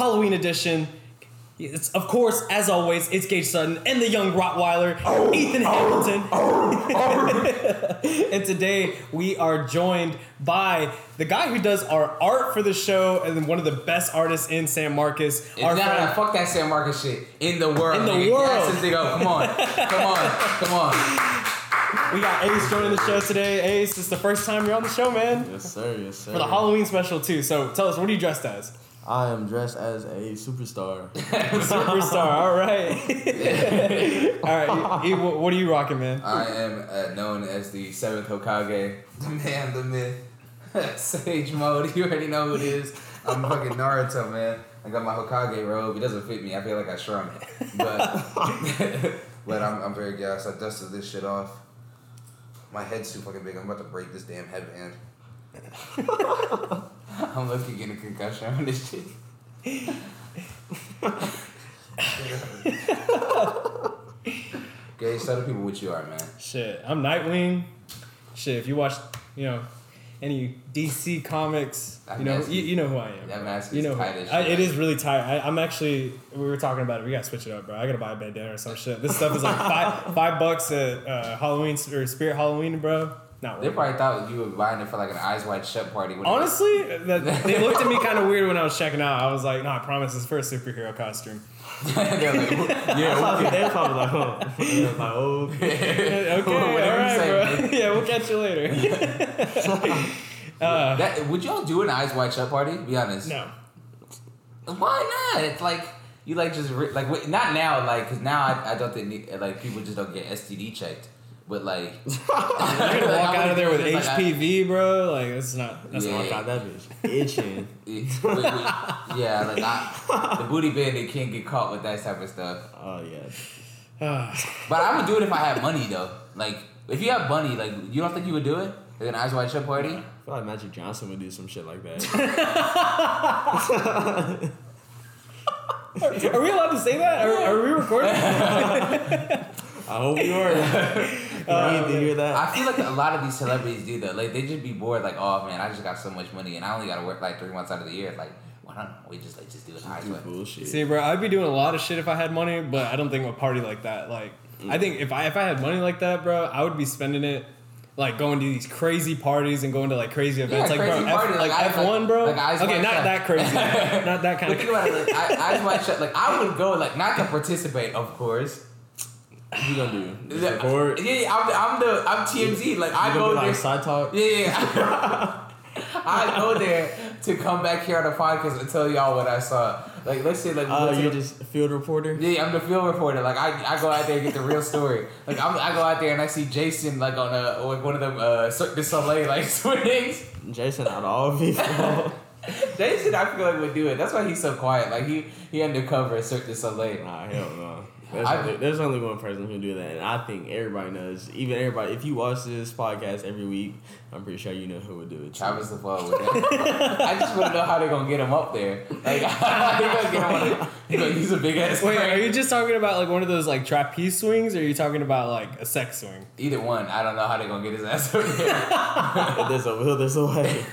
Halloween edition? It's of course, as always, it's Gage Sutton and the young Rottweiler, Ethan Hamilton. and today we are joined by the guy who does our art for the show and one of the best artists in San Marcos. It's our not friend- fuck that San Marcos shit. In the world. In the nigga. world. That's the nigga. Come on. Come on. Come on. we got Ace joining the show today. Ace, it's the first time you're on the show, man. Yes, sir. Yes, sir. For the Halloween special too. So tell us, what are you dressed as? I am dressed as a superstar. Superstar. All right. All right. E, what what are you rocking, man? I am uh, known as the seventh Hokage. The man, the myth. Sage mode. You already know who it is. I'm fucking Naruto, man. I got my Hokage robe. It doesn't fit me. I feel like I shrunk. But but I'm, I'm very gassed. I dusted this shit off. My head's too fucking big. I'm about to break this damn headband. I'm lucky getting a concussion on this shit. Gage, tell the people what you are, man. Shit, I'm Nightwing. Shit, if you watch, you know, any DC comics, That you know, you, you know who I am. that mask you is know, tight as I, It is really tight. I, I'm actually, we were talking about it. We gotta switch it up, bro. I gotta buy a bandana or some shit. This stuff is like five five bucks at uh, Halloween or Spirit Halloween, bro. Not They probably thought you were buying it for like an eyes wide shut party. when Honestly, that, they looked at me kind of weird when I was checking out. I was like, no, I promise it's for a superhero costume. They're like, yeah, they're probably like, huh? They're like, oh, Okay, all Whatever you right, say, bro. yeah, we'll catch you later. uh, that, would y'all do an eyes wide shut party? Be honest. no. Why not? It's like you like just re- like wait, not now like because now I, I don't think like people just don't get STD checked, but like You're gonna walk out of there with Like, I- HPV, bro. Like it's not. That's Yeah. not. I got that bitch itching. It- wait, wait, yeah, like I, the booty bandit can't get caught with that type of stuff. Oh yeah. Ah. But I would do it if I had money though. Like if you have money, like you don't think you would do it? Like an eyes wide shut party? I feel like Magic Johnson would do some shit like that. Are we allowed to say that? Are, are we recording? I hope you are. You uh, need to hear that. I feel like a lot of these celebrities do that. Like they just be bored, like, oh man, I just got so much money and I only gotta work like three months out of the year. Like, why don't we just like just do it eyes do wide? bullshit. See, bro, I'd be doing a lot of shit if I had money, but I don't think a party like that. Like, I think if I if I had money like that, bro, I would be spending it. Like going to these crazy parties and going to like crazy events, like crazy bro, party, F, like, like F one, wide- bro. like eyes okay, not shut. that crazy, not that kind But of. think about it, like I, eyes wide shut. Like I would go, like not to participate, of course. What you gonna do? Just Yeah, record? yeah, yeah, I'm, I'm the I'm TMZ. Like I go there. like side talk? Yeah, yeah. I go there to come back here on the podcast and tell y'all what I saw. Like let's say like Oh, to you're just field reporter? Yeah, I'm the field reporter. Like I, I go out there and get the real story. Like I'm, I go out there and I see Jason like on a like one of them uh Cirque du Soleil like swings. Jason out of all people. Jason, I feel like would do it. That's why he's so quiet. Like he he undercover at Cirque du Soleil. nah, hell no. There's, I- only, there's only one person who do that, and I think everybody knows. Even everybody, if you watch this podcast every week, I'm pretty sure you know who would do it. too. Travis LaFleur with that. I just want to know how they're gonna get him up there. Like how they gonna get him on the, They gonna a big ass. Wait, crane. are you just talking about like one of those like trapeze swings, or are you talking about like a sex swing? Either one. I don't know how they're gonna get his ass up there. There's a will, there's a way.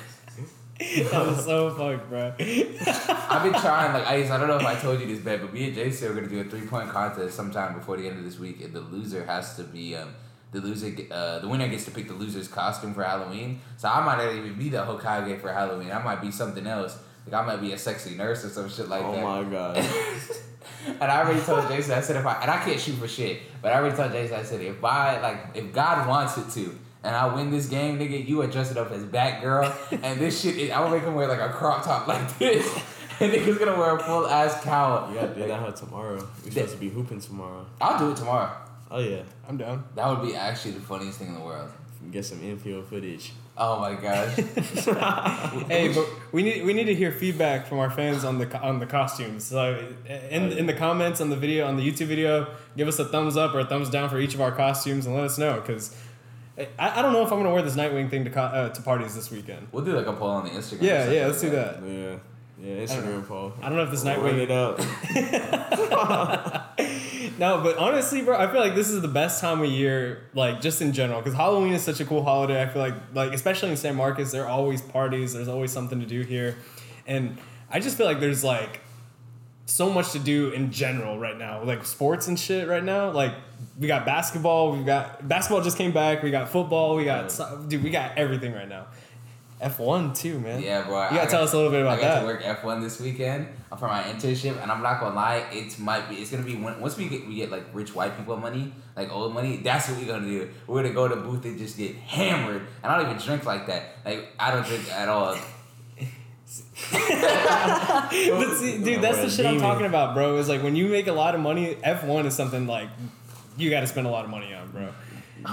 That was so fucked, bro. I've been trying, like, I, I don't know if I told you this, bet, but me and Jason are going to do a three point contest sometime before the end of this week, and the loser has to be, um, the loser, uh, the winner gets to pick the loser's costume for Halloween. So I might not even be the Hokage for Halloween. I might be something else. Like, I might be a sexy nurse or some shit like oh that. Oh my god. and I already told Jason, I said, if I, and I can't shoot for shit, but I already told Jason, I said, if I, like, if God wants it to, and I win this game, nigga, you are dressing up as Batgirl, and this shit, is, I'm gonna make him wear like a crop top like this, and nigga's gonna wear a full ass cowl. You gotta do that tomorrow. We're supposed to be hooping tomorrow. I'll do it tomorrow. Oh yeah. I'm down. That would be actually the funniest thing in the world. Get some infield footage. Oh my gosh. Hey, but we need we need to hear feedback from our fans on the on the costumes. So in in the comments on the video on the YouTube video, give us a thumbs up or a thumbs down for each of our costumes and let us know because. I, I don't know if I'm gonna wear this Nightwing thing to co- uh, to parties this weekend. We'll do like a poll on the Instagram. Yeah, yeah, let's do that. Yeah. Yeah. Instagram poll. I don't know if this Run Nightwing it up. no, but honestly, bro, I feel like this is the best time of year, like just in general, because Halloween is such a cool holiday. I feel like, like especially in San Marcos, there are always parties. There's always something to do here, and I just feel like there's like so much to do in general right now, like sports and shit. Right now, like we got basketball, we got basketball just came back. We got football, we got so- dude, we got everything right now. F one too, man. Yeah, bro. You gotta tell us a little bit about that. I got that. to work F one this weekend for my internship, and I'm not gonna lie, it might be. It's gonna be when, once we get we get like rich white people money, like old money. That's what we're gonna do. We're gonna go to the booth and just get hammered. And I don't even drink like that. Like I don't drink at all. But see, dude, that's the shit I'm talking about, bro. Is like when you make a lot of money, F one is something like you got to spend a lot of money on, bro.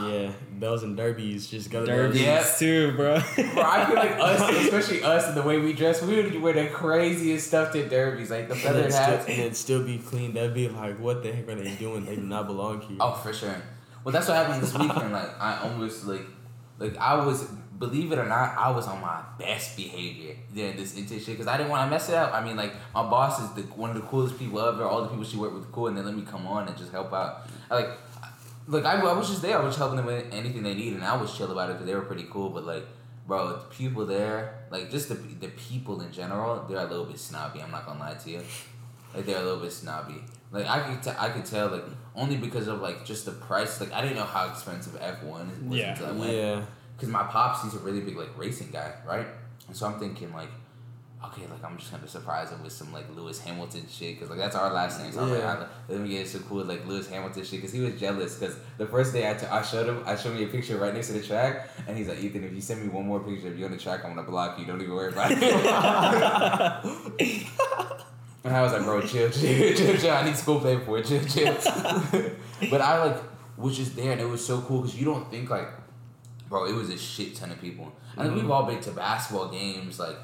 Yeah, bells and derbies. Just go to Derbies those. Yeah. too, bro. Bro, I feel like us, especially us, and the way we dress, we would wear the craziest stuff to derbies, like the And feathered then, still, hats. and then still be clean. That'd be like, what the heck are they doing? They do not belong here. Oh, for sure. Well, that's what happened this weekend. Like, I almost like, like I was, believe it or not, I was on my best behavior during this internship because I didn't want to mess it up. I mean, like my boss is the one of the coolest people ever. All the people she worked with cool, and they let me come on and just help out. I, like, like I, I was just there. I was helping them with anything they need, and I was chill about it because they were pretty cool. But like, bro, the people there, like just the the people in general, they're a little bit snobby. I'm not gonna lie to you. Like they're a little bit snobby. Like I could t- I could tell like only because of like just the price. Like I didn't know how expensive F one was Yeah. until I went. yeah. Because my pops, he's a really big like racing guy, right? And so I'm thinking like, okay, like I'm just gonna surprise him with some like Lewis Hamilton shit, because like that's our last name. So I'm Yeah. like, ah, let me get some cool like Lewis Hamilton shit, because he was jealous. Because the first day I, t- I showed him, I showed me a picture right next to the track, and he's like, Ethan, if you send me one more picture of you on the track, I'm gonna block you. Don't even worry about it. And I was like, bro, chill, chill, chill, chill. I need school paid for it, chill, chill. but I like was just there, and it was so cool because you don't think like, bro, it was a shit ton of people. I think we've mm-hmm. all been to basketball games, like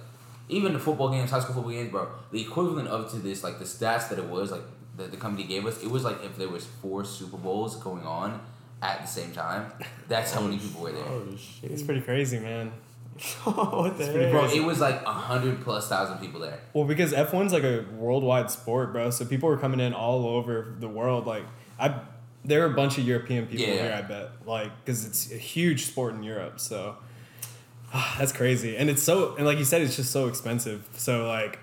even the football games, high school football games, bro. The equivalent of to this, like the stats that it was, like that the company gave us, it was like if there was four Super Bowls going on at the same time. That's how many people were there. Oh shit. it's pretty crazy, man. what the pretty heck? Bro, it was like a hundred plus thousand people there. Well, because F one's like a worldwide sport, bro. So people were coming in all over the world. Like I, there were a bunch of European people Yeah. here. I bet, like, because it's a huge sport in Europe. So that's crazy, and it's so and like you said, it's just so expensive. So like,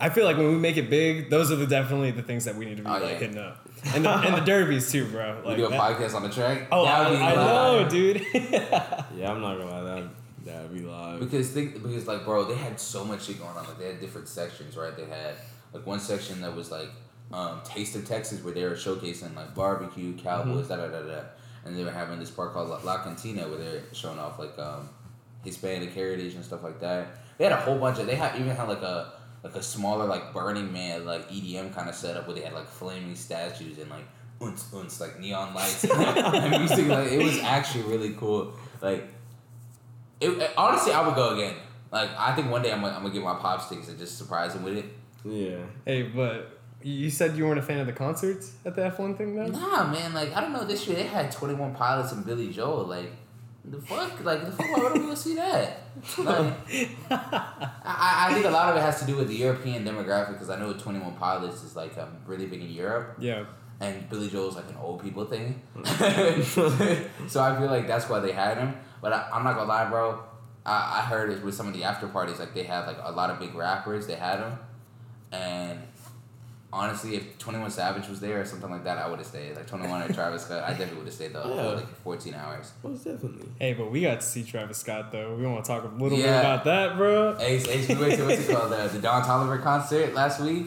I feel like when we make it big, those are the definitely the things that we need to be Oh, like yeah. hitting up, and the, and the derbies too, bro. We Like do a that- podcast on the track. Oh, That I, would be I know, dude. Yeah, I'm not gonna lie. That that'd be live. Because think because like bro, they had so much shit going on. Like they had different sections, right? They had like one section that was like um, Taste of Texas, where they were showcasing like barbecue, cowboys, da da da da, and they were having this part called La, La Cantina, where they're showing off like um, Hispanic heritage and stuff like that. They had a whole bunch of. They had even had like a like a smaller like Burning Man like EDM kind of setup where they had like flaming statues and like unts unts like neon lights and music. Like it was actually really cool. Like it, it- honestly, I would go again. Like I think one day I'm gonna, I'm gonna get my pop sticks and just surprise him with it. yeah. hey, but you said you weren't a fan of the concerts at the F one thing, though. Nah, man. Like I don't know. This year they had Twenty One Pilots and Billy Joel. Like the fuck. Like the fuck. Why would we go see that? Like, I, I think a lot of it has to do with the European demographic because I know Twenty One Pilots is like um, really big in Europe. Yeah. and Billy Joel's like an old people thing. so I feel like that's why they had him. But I, I'm not gonna lie, bro. I, I heard it with some of the after parties, like they had like a lot of big rappers. They had him, and honestly, if Twenty One Savage was there or something like that, I would have stayed. Like Twenty One or Travis Scott, I definitely would have stayed though Yeah. for like 14 hours. Most definitely. Hey, but we got to see Travis Scott though. We want to talk a little bit about that, bro. Ace, Ace, we went to what's it called? The, the Don Toliver concert last week.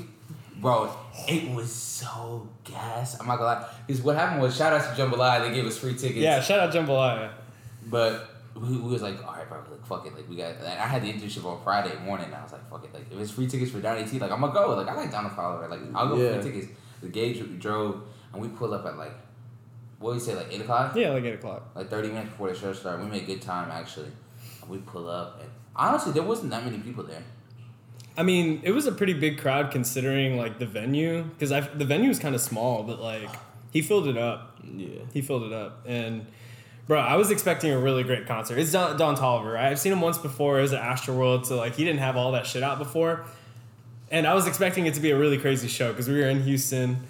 Bro, it was so gas. I'm not gonna lie. Because what happened was, shout out to Jambalaya, they gave us free tickets. Yeah, shout out to Jambalaya. But we, we was like, all right, bro, like fuck it, like we got. And I had the internship on Friday morning, and I was like, fuck it, like if it's free tickets for Down T, like I'm gonna go. Like I like Donald Fowler, like I'll go Yeah. for free tickets. The gauge we drove, and we pulled up at like, what do you say, like eight o'clock, Yeah, like eight o'clock. like thirty minutes before the show started. We made good time actually. And we pull up, and honestly, there wasn't that many people there. I mean, it was a pretty big crowd considering like the venue because the venue was kind of small, but like he filled it up. Yeah. He filled it up, and bro, I was expecting a really great concert. It's Don, Don Toliver. Right? I've seen him once before. It was at Astroworld, so like he didn't have all that shit out before, and I was expecting it to be a really crazy show because we were in Houston,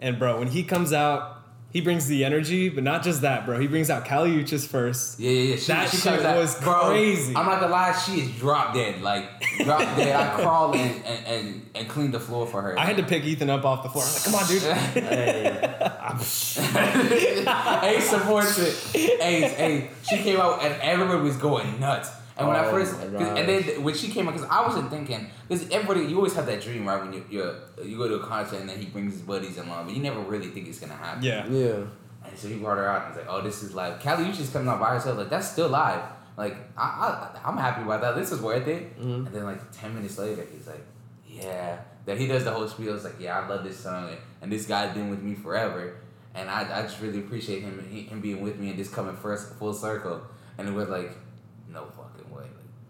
And bro, when he comes out, he brings the energy, but not just that, bro. He brings out Kali Uchis first. Yeah, yeah, yeah. She, That she shit out- was bro, crazy. I'm not gonna lie, she is drop dead. Like drop dead. I crawl and, and, and, and clean the floor for her. I had to pick Ethan up off the floor. I'm like, come on, dude. Hey, Ace supports it. Ace, Ace. she came out and everybody was going nuts. And when I Oh first, my 'cause- gosh. and then when she came out, because I wasn't thinking, because everybody, you always have that dream, right? When you you you go to a concert and then he brings his buddies along, but you never really think it's gonna happen. Yeah. yeah. And so he brought her out and was like, "Oh, this is live." Kali Uchis coming out by herself, like that's still live. Like I, I I'm happy about that. This is worth it. Mhm. And then like ten minutes later, he's like, "Yeah." That he does the whole spiel. It's like, "Yeah, I love this song, and this guy's been with me forever." And I, I just really appreciate him him being with me and just coming first full circle. And it was like, no fucking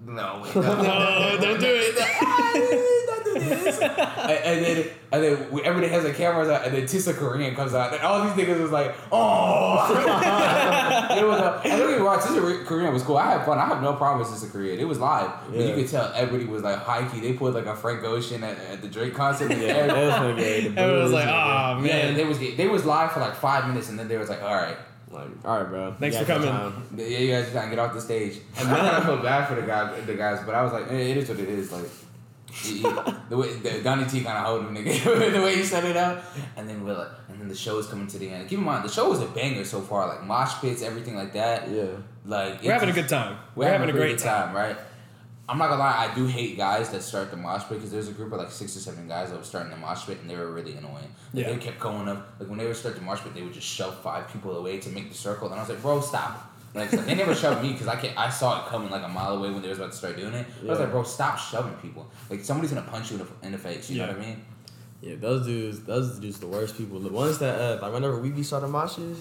way. Like, no. No, don't do it. don't do this. and, and then and then we, everybody has their cameras out, and then Tissa Korean comes out, and all these niggas was like, oh. it was a, and don't get me wrong, Tissa Korean was cool. I had fun. I have no problem with Tissa Korean. It was live, but you could tell everybody was like high key. They put like a Frank Ocean at, at the Drake concert. and Yeah, everybody- was gonna get the Everyone was like, and oh, yeah, man. they was they was live for like five minutes, and then they was like, all right. Like, all right, bro. Thanks for coming. time. Yeah, you guys just gotta get off the stage. And then I felt bad for the guys, the guys, but I was like, eh, it is what it is. Like, he- he- the way the Donnie T kind of hold him, nigga, the way he set it up. And then we're like, and then the show is coming to the end. Keep in mind, the show was a banger so far, like mosh pits, everything like that. Yeah. Like We're having a good time. We're, having, a great time, right? I'm not gonna lie, I do hate guys that start the mosh pit because there's a group of like six or seven guys that were starting the mosh pit and they were really annoying. Like, Yeah. They kept going up. Like when they would start the mosh pit, they would just shove five people away to make the circle. And I was like, bro, stop. Like they never shoved me because I can I saw it coming like a mile away when they was about to start doing it. Yeah. I was like, bro, stop shoving people. Like somebody's gonna punch you in the, in the face. You know what I mean? Yeah, those dudes, those dudes, the worst people. The ones that uh, like whenever we be starting moshes,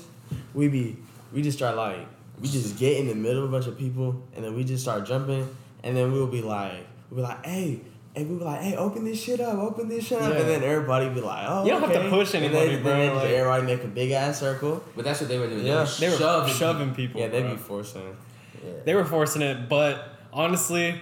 we be we just start like we just get in the middle of a bunch of people and then we just start jumping and then we'll be like we'll be like hey. And we'll be like, hey, open this shit up, open this shit up. Yeah. And then everybody be like, oh, You don't have to okay. push And anybody, then, bro, Then like- everybody make a big ass circle. But that's what they were doing. Yeah. They were They were shoving, shoving people. Yeah, they bro. be forcing. Yeah. They were forcing it, but honestly,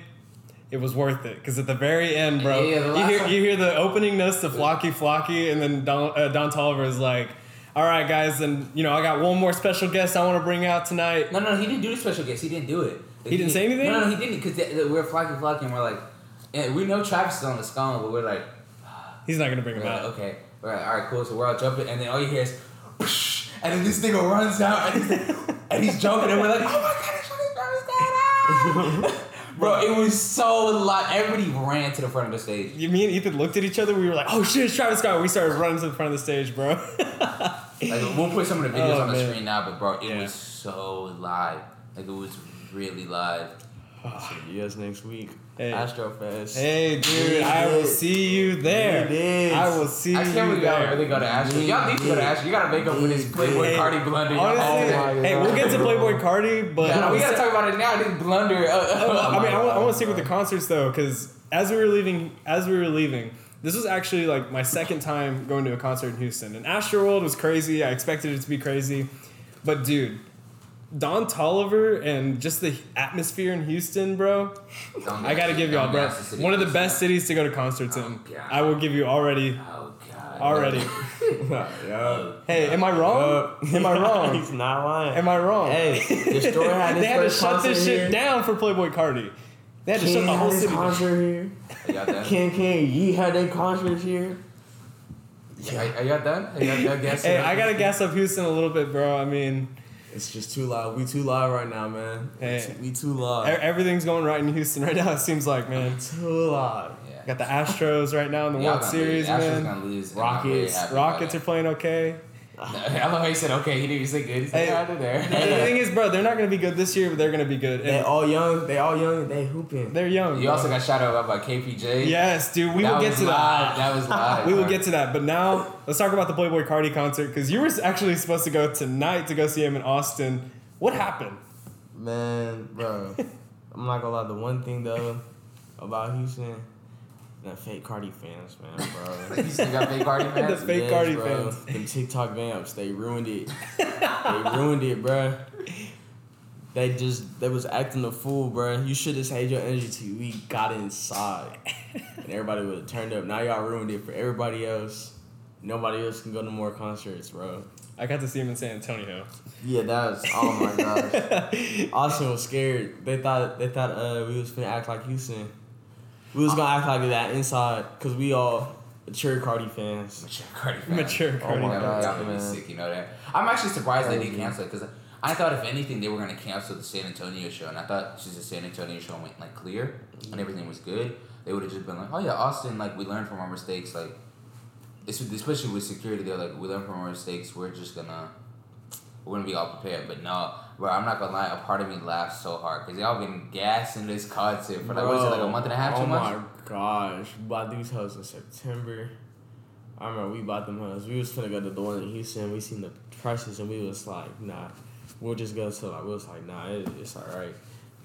it was worth it because at the very end, bro, Yeah, you hear you hear the opening notes to Flocky Flocky, and then Don, uh, Don Toliver is like, "All right, guys, and you know I got one more special guest I want to bring out tonight." No, no, he didn't do the special guest. He didn't do it. Like, He didn't say anything? No, no, he didn't because we're flocky flocky and we're like, and we know Travis is on the skull, but we're like, He's not gonna bring we're him like, out. okay, we're like, all right, cool. So we're all jumping, and then all you hear is, "Psh," and then this nigga runs out and he's, and he's jumping, and we're like, oh my god, Travis! Bro, it was so loud. Everybody ran to the front of the stage. You, me and Ethan looked at each other. We were like, "Oh shit, it's Travis Scott!" We started running to the front of the stage, bro. Like we'll put some of the videos Oh, on the man. screen now, but bro, it Yeah. was so live. Like it was really live. See you guys next week. Hey. Astro Fest. hey, dude, I will see you there. It is. I will see you there. I can't you believe y'all really go to Astro. Y'all need to go to Astro. You gotta make up for this Playboi Hey, Carti blunder. Honestly. Oh my hey, we'll get to Playboi Carti, but Yeah, I we gotta talk about it now. This blunder. Uh, I mean, I want, I want to stick with the concerts though, because as we were leaving, as we were leaving, this was actually like my second time going to a concert in Houston. And Astroworld was crazy. I expected it to be crazy, but dude, Don Toliver and just the atmosphere in Houston, bro. Don't I gotta give y'all, bro, gas the city one of the best cities to go to concerts in. Oh, God. I will give you already, Oh god. already. yeah. Hey, am I wrong? Am I wrong? He's not lying. Am I wrong? Hey, the store had they had to shut concert this shit here. down for Playboi Carti. They had to King shut the whole city down. concert here. Are y'all? King King Yee had their concerts here. Are, are y'all done? Are y'all done guessing? Hey, I gotta gas up Houston a little bit, bro. I mean, It's just too loud. We too loud right now, man. We Hey. too- We too e- loud. everything's going right in Houston right now. It seems like, man. Too loud. Yeah. Got the Astros right now in the World Series, lose. Man. gonna lose. and I'm really Rockets. Rockets are playing okay. I love how he said okay. He didn't even say good. He said Hey. out of there. The thing is, bro, they're not gonna be good this year, but they're gonna be good. They all young. They all young. They hooping. they're young. You bro. also got shout out by KPJ. yes, dude. We that will get to live. that. That was live. We will get to that. But now, let's talk about the Playboi Carti concert because you were actually supposed to go tonight to go see him in Austin. What happened? Man, bro. I'm not gonna lie. The one thing though about Houston, the fake Carti fans, man, bro. You still got fake Carti fans? The fans? fake Carti bro. fans. Them TikTok vamps, they ruined it. they ruined it, bro. They just they was acting a fool, bro. You should have saved your energy till we got inside, and everybody would have turned up. Now y'all ruined it for everybody else. nobody else can go to more concerts, bro. I got to see him in San Antonio. Yeah, that was oh my gosh. Austin was scared. They thought they thought uh we was gonna act like Houston. We was gonna act like that inside because we all mature Carti fans. Mature Carti fans. Mature Carti Oh Carti. my That God. that would be man. sick, you know that. I'm actually surprised they didn't cancel it because I thought if anything they were gonna cancel the San Antonio show, and I thought since the San Antonio show went like clear and everything was good, they would have just been like, oh yeah, Austin, like we learned from our mistakes, like. Especially with security, they're like, we learned from our mistakes. We're just gonna, we're gonna be all prepared. But no, bro, I'm not gonna lie. A part of me laughed so hard because y'all been gassing this concert for like what is it, like a month and a half, oh two months. Oh my gosh, we bought these houses in September. I remember we bought them houses. We was finna go to the one in Houston. We seen the prices and we was like, nah, we'll just go to like we was like, nah, it, it's alright.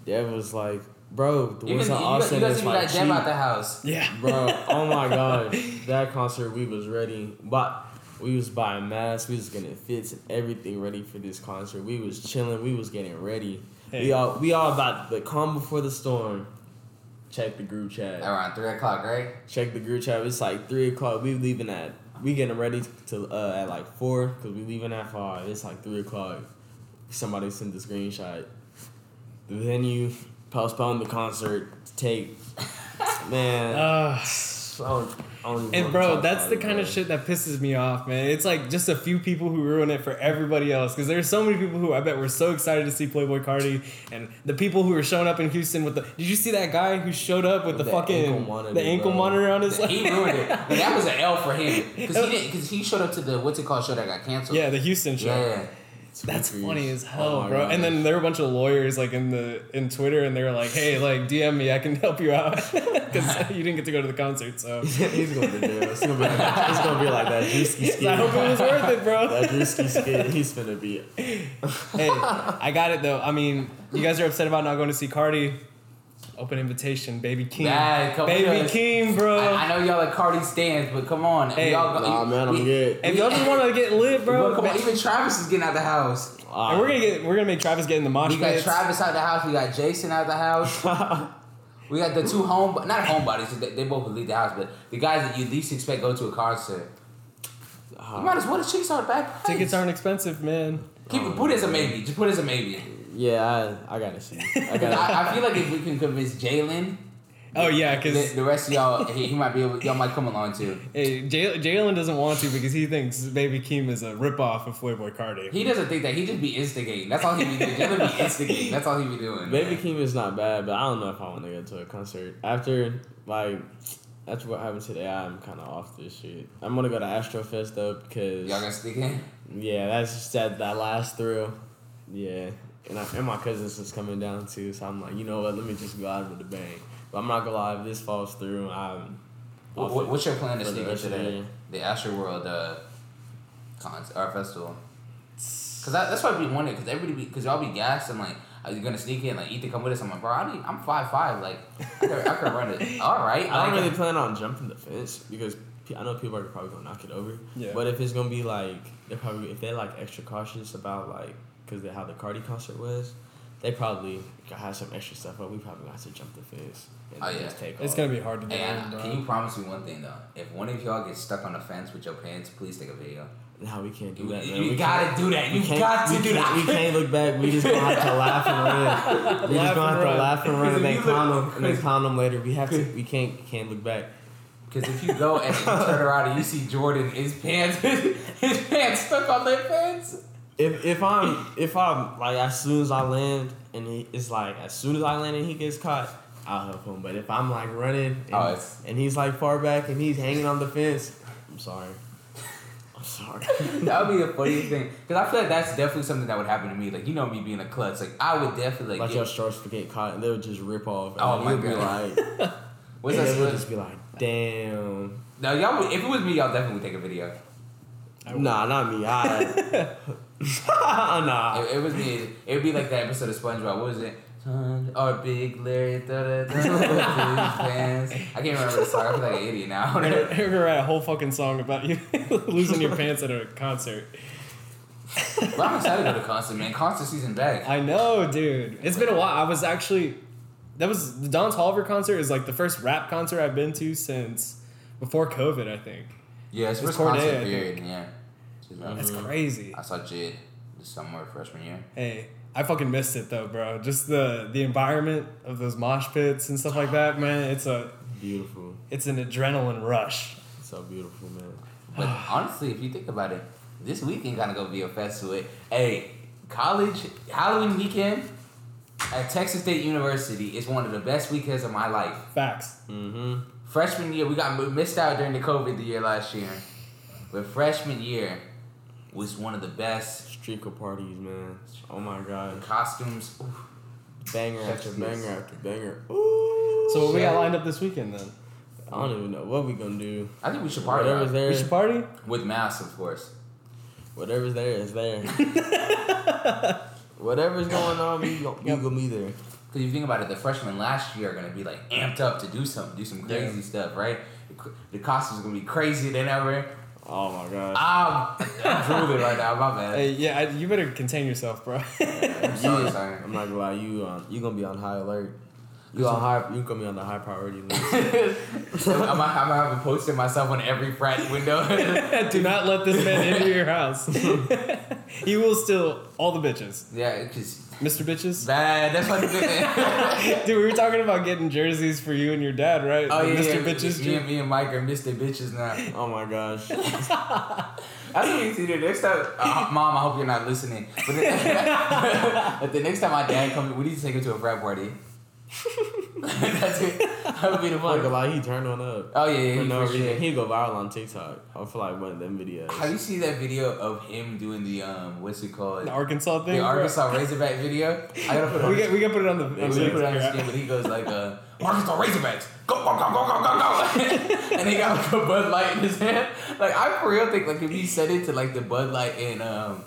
Dev was like, bro, the You, ones can, in you, guys- Austin you guys is even like got Jam cheap. out the house. Yeah. Bro, oh my gosh. That concert we was ready. But we was buying masks, we was getting fits and everything ready for this concert. We was chilling, we was getting ready. Hey. We all we all about the calm before the storm. Check the group chat. Around three o'clock, right? Check the group chat. It's like three o'clock. We leaving at we getting ready to uh, at like four because we leaving at five. It's like three o'clock. Somebody sent the screenshot. The venue postponed the concert to take. Man, Uh, I don't, I don't even and bro, that's the kind of shit that pisses me off, man. It's like just a few people who ruin it for everybody else. Because there's so many people who I bet were so excited to see Playboi Carti, and the people who were showing up in Houston with the. Did you see that guy who showed up with the, The fucking ankle monitor, the ankle bro. monitor on his? He ruined it. But that was an L for him because he didn't because he showed up to the what's it called show that got canceled. yeah, the Houston show. yeah. That's funny as Oh hell, my bro. And then there were a bunch of lawyers like in the in Twitter, and they were like, "Hey, like DM me, I can help you out," because you didn't get to go to the concert. So he's going to jail. It's gonna be like that. It's gonna be like that Drewski skit. I hope it was worth it, bro. That Drewski skit. He's finna be. hey, I got it though. I mean, you guys are upset about not going to see Carti. Open invitation, baby Keem. Nah, come baby on. Keem, bro. I, I know y'all like Carti stands, but come on. Hey, y'all go, Nah, man, I'm we- good. if y'all just want to get lit, bro, Well, come on, even Travis is getting out the house. and we're gonna get we're gonna make Travis get in the mosh We got pits. Travis out the house. We got Jason out the house. We got the two home, not homebodies. They, they both would leave the house, but the guys that you least expect go to a concert. You might uh, as well. The chicks are back. Tickets aren't expensive, man. Keep it. Put it as a maybe. Just put it as a maybe. Yeah, I, I gotta see. I gotta. I, I feel like if we can convince Jalen, Oh yeah, because the rest of y'all, he, he might be able. Y'all might come along too. hey, Jalen doesn't want to because he thinks baby Keem is a ripoff of Playboi Carti. He doesn't think that. He just be instigating. That's all he be doing. Jalen be instigating. That's all he be doing. Baby Keem is not bad, but I don't know if I want to go to a concert after like. That's what happened today, I'm kind of off this shit. I'm gonna go to Astrofest though because Y'all gonna sneak in? yeah, that's just that that last thrill. Yeah, and I, and my cousins is coming down too, so I'm like, you know what? Let me just go out with the bang. But I'm not gonna lie, if this falls through, I'm. What, off what, it what's your plan to sneak into the the year. the Astro World uh, cons or festival? Cause that, that's what we wanted. Cause everybody, be, cause y'all be gassed and like, are you gonna sneak in? Like, Ethan, come with us. I'm like, bro, I need, I'm five five. Like, I could, I could run it. All right. I don't like, really plan on jumping the fence because I know people are probably gonna knock it over. Yeah. But if it's gonna be like they're probably if they're like extra cautious about like because how the Carti concert was, they probably have some extra stuff. But we probably got to jump the fence and Oh, yeah. just take It's off. gonna be hard to get Hey, in, Anna, can you promise me one thing though? If one of y'all gets stuck on the fence with your pants, please take a video. No, we can't do You, that. you man. We gotta do that. we You can't- got to do that. We can't look back. We just gonna have to laugh and run. We just gonna have to laugh and run and then you clown them and then clown them later. We have to. We can't can't look back. Because if you go and you turn around and you see Jordan, his pants, his pants stuck on that fence. If if I'm if I'm like as soon as I land and he, it's like as soon as I land and he gets caught, I'll help him. But if I'm like running and, Oh, it's- and he's like far back and he's hanging on the fence, I'm sorry. I'm sorry. That would be the funniest thing. Because I feel like that's definitely something that would happen to me. Like, you know me being a klutz. Like, I would definitely, like, like get- your shorts would get caught and they would just rip off. And Oh my you'd be God. like, what's and that? they would just be like, damn. no, y'all would, if it was me, y'all definitely would take a video. I. Nah, not me. I. nah. If it was me, it would be like that episode of SpongeBob. What was it? Or Big Larry, da da da da pants. I can't remember the song. I feel like an idiot now. We're gonna, we're gonna write a whole fucking song about you losing your pants at a concert. but I'm excited to go to concert, man. Concert season back. I know, dude. It's been a while. I was actually that was the Don Toliver concert is like the first rap concert I've been to since before COVID, I think. Yeah, it's, It's Wisconsin Corday, I period. Yeah. She's like- That's crazy. I saw JID this summer freshman year. Hey, I fucking missed it though, bro. Just the the environment of those mosh pits and stuff like that, man. It's a Beautiful. it's an adrenaline rush. It's So beautiful, man. But honestly, if you think about it, this weekend kind of gonna be a festival. Hey, college Halloween weekend at Texas State University is one of the best weekends of my life. Facts. Mm-hmm. Freshman year, we got missed out during the COVID the year last year, but freshman year was one of the best Streaker parties, man. Oh my god. costumes. oof. Banger after Yes. banger after banger. Ooh. So what we got lined up this weekend then? I don't even know what we gonna do. I think we should party Whatever's out. there, We should party. with masks, of course. whatever's there is there. Whatever's going on, we gon- we gonna be there. Because if you think about it, the freshmen last year are gonna be like amped up to do something, do some crazy Yeah. stuff, right? The The costumes are gonna be crazier than ever. Oh my god. I'm, I'm drooling right now. My bad. Hey, yeah, I, you better contain yourself, bro. I'm sorry, sorry. I'm not gonna lie, you on you gonna be on high alert. You on high you gonna be on the high priority list. I'm, gonna- have a poster myself on every frat window. Do not let this man into your house. he will steal all the bitches. yeah, because Mr. Bitches? bad. That's what. oh Dude, we were talking about getting jerseys for you and your dad, right? yeah, The Mr. yeah. Bitches. Me and me and Mike are Mr. Bitches now. oh my gosh. I think you see the next time, uh, mom. I hope you're not listening. But, then, but the next time my dad comes, we need to take him to a frat party. That's it. That would be the I'm not gonna fun. lie, he turned one up. Oh yeah, yeah, For he no reason. sure. He'd go viral on TikTok. I feel like one of them videos. Have you seen that video of him doing the um what's it called? The Arkansas thing? The bro? Arkansas Razorback video. I gotta put it on. We got, we got to put it on the. Yeah, on we the put it on the screen, but he goes like, uh, Arkansas Razorbacks, go, go, go, go, go, go, go. and he got like a Bud Light in his hand. Like, I for real think, like, if he said it to, like, the Bud Light in, um,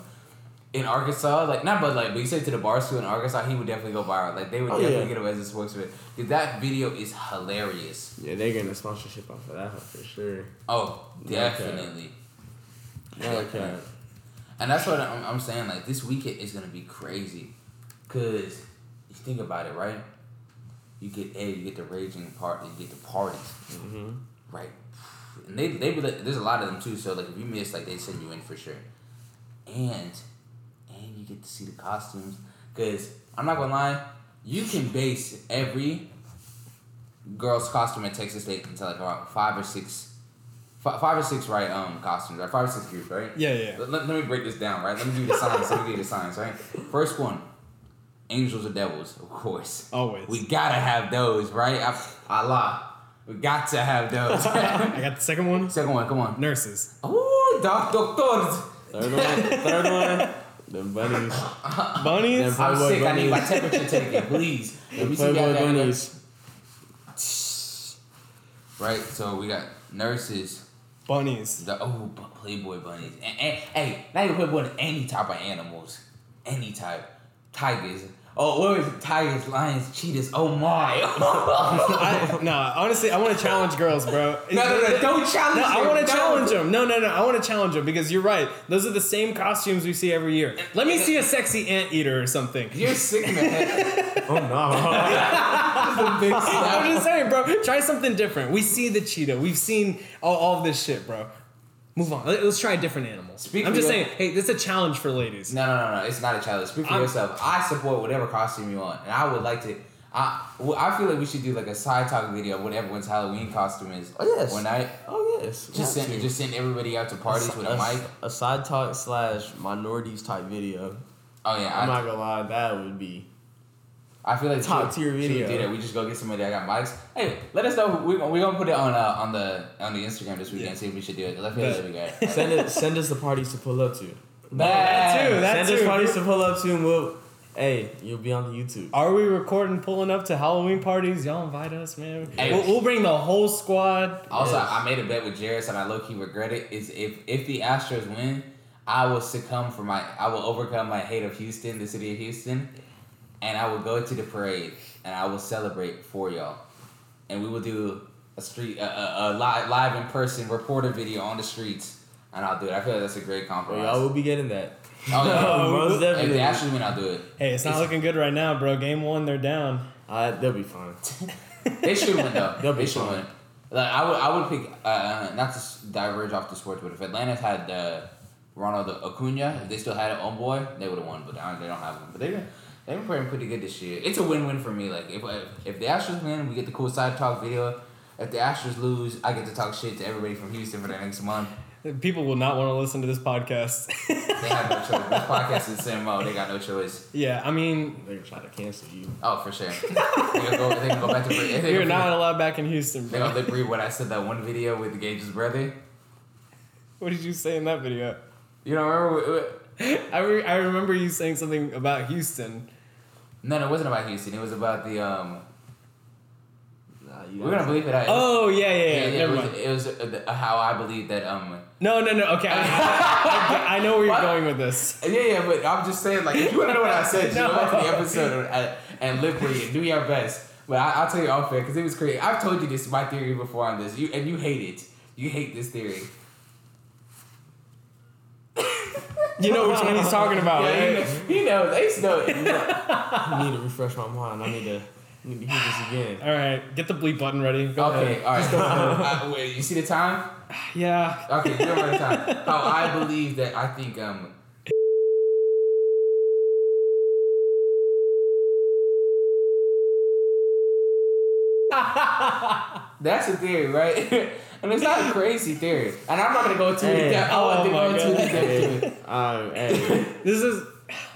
in Arkansas, like, not Bud Light, but you say to the bar school in Arkansas, he would definitely go viral. Like, they would Oh, definitely yeah. get him as a spokesman. Because that video is hilarious. Yeah, they're getting a sponsorship off of that for sure. Oh, Okay. definitely. Okay. And that's what I'm, I'm saying. Like this weekend is gonna be crazy, cause you think about it, right? You get a, you get the raging part, you get the parties, Mm-hmm. right? And they they be like, there's a lot of them too. So like if you miss, like they send you in for sure, and get to see the costumes. Cause I'm not gonna lie, you can base every girl's costume at Texas State into like around five or six, fi- five or six right um costumes, right? Five or six groups, right? Yeah, yeah. Let, let, let me break this down, right? Let me give you the signs. Let me give you the signs, right? First one, angels or devils, of course. Always. We gotta have those, right? I, Allah, we got to have those. I got the second one. Second one, come on. Nurses. Oh, doc, doctors. Third one. Third one. The bunnies. Bunnies. Them I'm Playboy sick. I need my bunnies. temperature taken, please. Let The me see that. Playboy bunnies. Right, so we got nurses. Bunnies. The oh, Playboy bunnies. And, and, hey, not even Playboy, any type of animals, any type. Tigers. Oh, what was it? Tigers, lions, cheetahs. Oh my. I, no, honestly, I want to challenge girls, bro. no, no, no, don't challenge No, I want to don't. challenge them. No, no, no. I want to challenge them because you're right. Those are the same costumes we see every year. Let me see a sexy anteater or something. You're sick in the head. Oh no. I'm just saying, bro. Try something different. We see the cheetah. We've seen all, all of this shit, bro. Move on. Let- Let's try a different animal. Speak I'm just your- saying, hey, this is a challenge for ladies. No, no, no, no. It's not a challenge. Speak for I'm- yourself. I support whatever costume you want, and I would like to. I, well, I feel like we should do like a side talk video of what everyone's Halloween costume is. Oh, yes. One night, Oh yes. just send to. just send everybody out to parties with a a, mic. a side talk slash minorities type video. Oh yeah, I'm I, not gonna lie, that would be. I feel like Top should- tier should video. Do that. We just go get somebody that got mics. Hey, let us know. We we gonna put it on uh, on the on the Instagram this weekend. Yeah. See if we should do it. Let's feel that'd be great. Send it. Send us the parties to pull up to. that too, that send too. us parties to pull up to, and we'll. Hey, you'll be on the YouTube. Are we recording pulling up to Halloween parties? Y'all invite us, man. Hey. We'll, we'll bring the whole squad. Also, Yes. I made a bet with Jairus and I low key regret it. Is if if the Astros win, I will succumb for my I will overcome my hate of Houston, the city of Houston, and I will go to the parade and I will celebrate for y'all, and we will do a street a, a, a live live in person reporter video on the streets, and I'll do it. I feel like that's a great Well, compromise. y'all will be getting that. oh yeah, Most if the definitely. Astros win, I'll do it. Hey, it's not It's- looking good right now, bro. Game one, they're down. Uh, they'll be fine. They should win though. They'll they be should fine. win. Like I would, I would pick uh, not to diverge off the sports, but if Atlanta's had uh, Ronald Acuna, if they still had it on boy, they would have won. But uh, they don't have him. But they they've been playing pretty good this year. It's a win win for me. Like if if the Astros win, we get the cool side talk video. If the Astros lose, I get to talk shit to everybody from Houston for the next month. People will not want to listen to this podcast. They have no choice. This podcast is the same mode. They got no choice. yeah, I mean, They're gonna try to cancel you. Oh, for sure. they go. They go back to. You're not allowed back in Houston, They gonna bro. lip read what I said that one video with Gage's brother. What did you say in that video? You don't remember? I, re- I remember you saying something about Houston. No, no, it wasn't about Houston. It was about the um. Nah, We're gonna believe it. I, Oh yeah, yeah, yeah. yeah, yeah, never it was, mind. it was uh, the- how I believe that um. No, no, no. Okay, I, I, I, I know where you're What? going with this. Yeah, yeah, but I'm just saying, like, if you wanna know what I said, just No. go back to the episode and, and lip read it. Do your best. But I, I'll tell you off air because it was crazy. I've told you this my theory before on this. You and you hate it. You hate this theory. You know which one he's talking about, yeah, right? he knows. He knows. Ace knows. I need to refresh my mind. I need to, need to hear this again. All right, get the bleep button ready. Go Okay, ahead. all right. uh, wait, you see the time? Yeah. Okay, give me the time. How I believe that I think um. That's a theory, right? And it's not a crazy theory. And I'm not gonna go too Hey, in depth. I oh want to my go too in God. depth to it. Um, hey, This is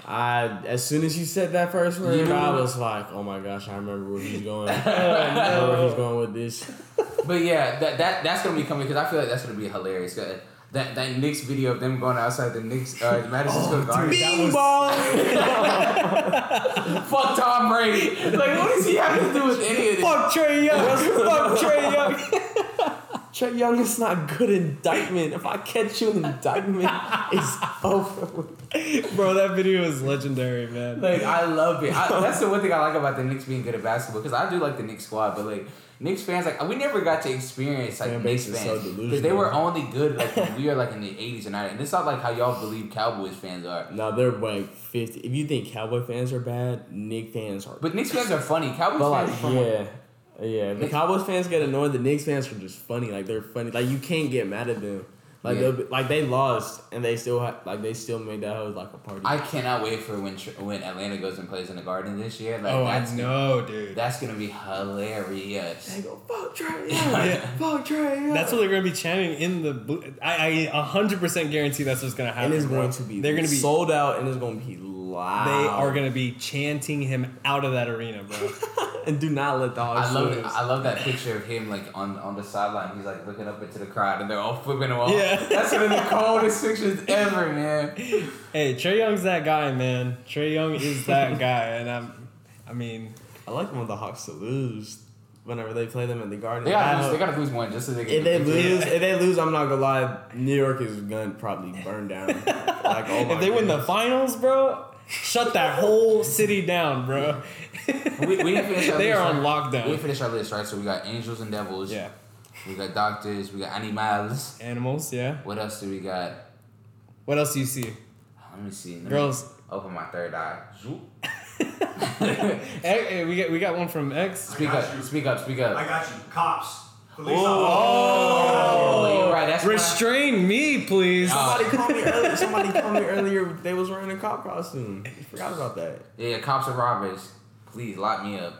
I as soon as you said that first word, You- I was like, oh my gosh, I remember where he's going. I oh, know where he's going with this. But yeah, that, that that's gonna be coming because I feel like that's gonna be hilarious. 'Cause That that Knicks video of them going outside the Knicks uh, Madison Square Garden. dude, that was- Fuck Tom Brady. Like, what does he have to do with any of this? Fuck Trae Young. Fuck Trae Young. Trae Young is not good indictment. If I catch you in indictment, it's over. Bro, that video is legendary, man. Like I love it. I, that's the one thing I like about the Knicks being good at basketball because I do like the Knicks squad, but like Knicks fans, like we never got to experience like Fan Knicks base is so fans because delusional. they were only good like when we were like in the eighties and nineties. And it's not like how y'all believe Cowboys fans are. No, they're like fifty. If you think Cowboy fans are bad, Nick fans are. But Knicks fans are funny. Cowboys But like, fans, from, yeah, yeah. The Cowboys fans get annoyed. The Knicks fans are just funny. Like they're funny. Like you can't get mad at them. Like Yeah. they'll be, like they lost and they still ha- like they still made that hoes like a party. I cannot wait for when Tr- when Atlanta goes and plays in the Garden this year. Like Oh, I that's know, dude. that's gonna be hilarious. they go fuck Trae. Yeah. Young, fuck Trae. Young." That's what they're gonna be chanting in the. Blue. I I hundred percent guarantee that's what's gonna happen. it's bro. going to be. They're gonna be. sold out and it's going to be loud. They are gonna be chanting him out of that arena, bro. and do not let the hogs I love lose. I love that picture of him like on, on the sideline. He's like looking up into the crowd and they're all flipping him off. Yeah. That's one of the coldest pictures ever, man. hey, Trae Young's that guy, man. Trae Young is that guy, and I'm. I mean, I like when the Hawks to lose whenever they play them in the Garden. They gotta lose, they gotta lose one just so they can if they lose, if they lose, I'm not gonna lie. New York is gonna probably burn down. Like oh my if they win the finals, bro, shut that whole city down, bro. We, we finish our they are on right? We lockdown. didn't finish our list, right? So we got angels and devils. Yeah, We got doctors. We got animals. animals. Yeah. What else do we got? What else do you see? Let me see. Let me Girls. open my third eye. Hey, eh, hey, eh, we got we got one from X. Speak up. you. Speak up. Speak up. I got you. Cops. Police Oh, officers. Oh, you're right. That's why- Restrain me, please. Somebody called me earlier. Somebody called me earlier. They was wearing a cop costume. I forgot about that. Yeah, cops and robbers. Please lock me up.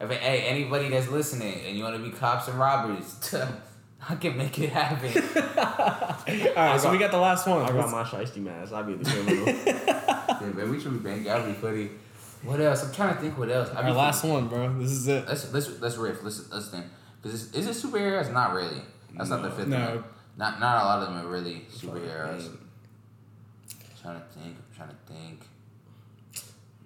If hey anybody that's listening and you want to be cops and robbers, I can make it happen. All right, so we got the last one. I got my shiesty mask. I'll be the criminal. yeah, man, we should be banking. That'd be funny. What else? I'm trying to think. What else? I Our mean, last one, bro. This is it. Let's let's let's riff. Let's let's think. Cause is, is it superheroes? Not really. That's not the fifth No. one. Not not a lot of them are really superheroes. trying to think. I'm trying to think.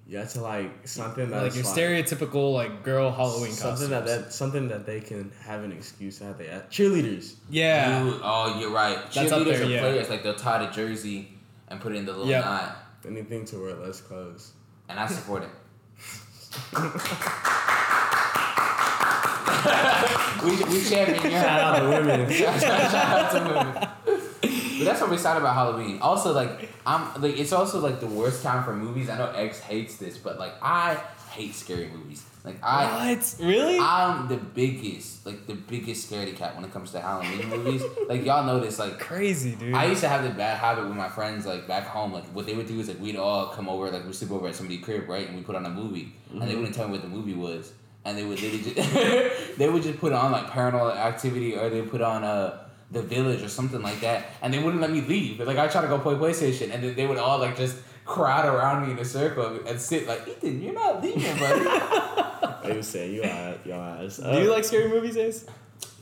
You got to like something that's Like your stereotypical like girl Halloween something costume. that, that something that they can have an excuse to have they cheerleaders. Yeah. You- oh, you're right. That's up Cheerleaders there, are yeah. players. Like they'll tie the jersey and put it in the little Yep. knot, Anything to wear less clothes. and I support it. we we champion your Shout out to women. shout, out to women. But that's what we excited about Halloween. Also, like I'm like it's also like the worst time for movies. I know X hates this, but like I hate scary movies. Like I, What? Really? I'm the biggest, like the biggest scaredy cat when it comes to Halloween movies. Like y'all know this, like Crazy, dude. I used to have the bad habit with my friends, like back home. Like what they would do is like we'd all come over, like we sleep over at somebody's crib, right? And we put on a movie, and they mm-hmm. wouldn't tell me what the movie was, and they would literally just they would just put on like Paranormal Activity, or they put on uh The Village or something like that, and they wouldn't let me leave. But, Like I try to go play PlayStation, and then they would all like just crowd around me in a circle and sit like Ethan, you're not leaving, buddy. I was saying you are your ass. Do you like scary movies, Ace?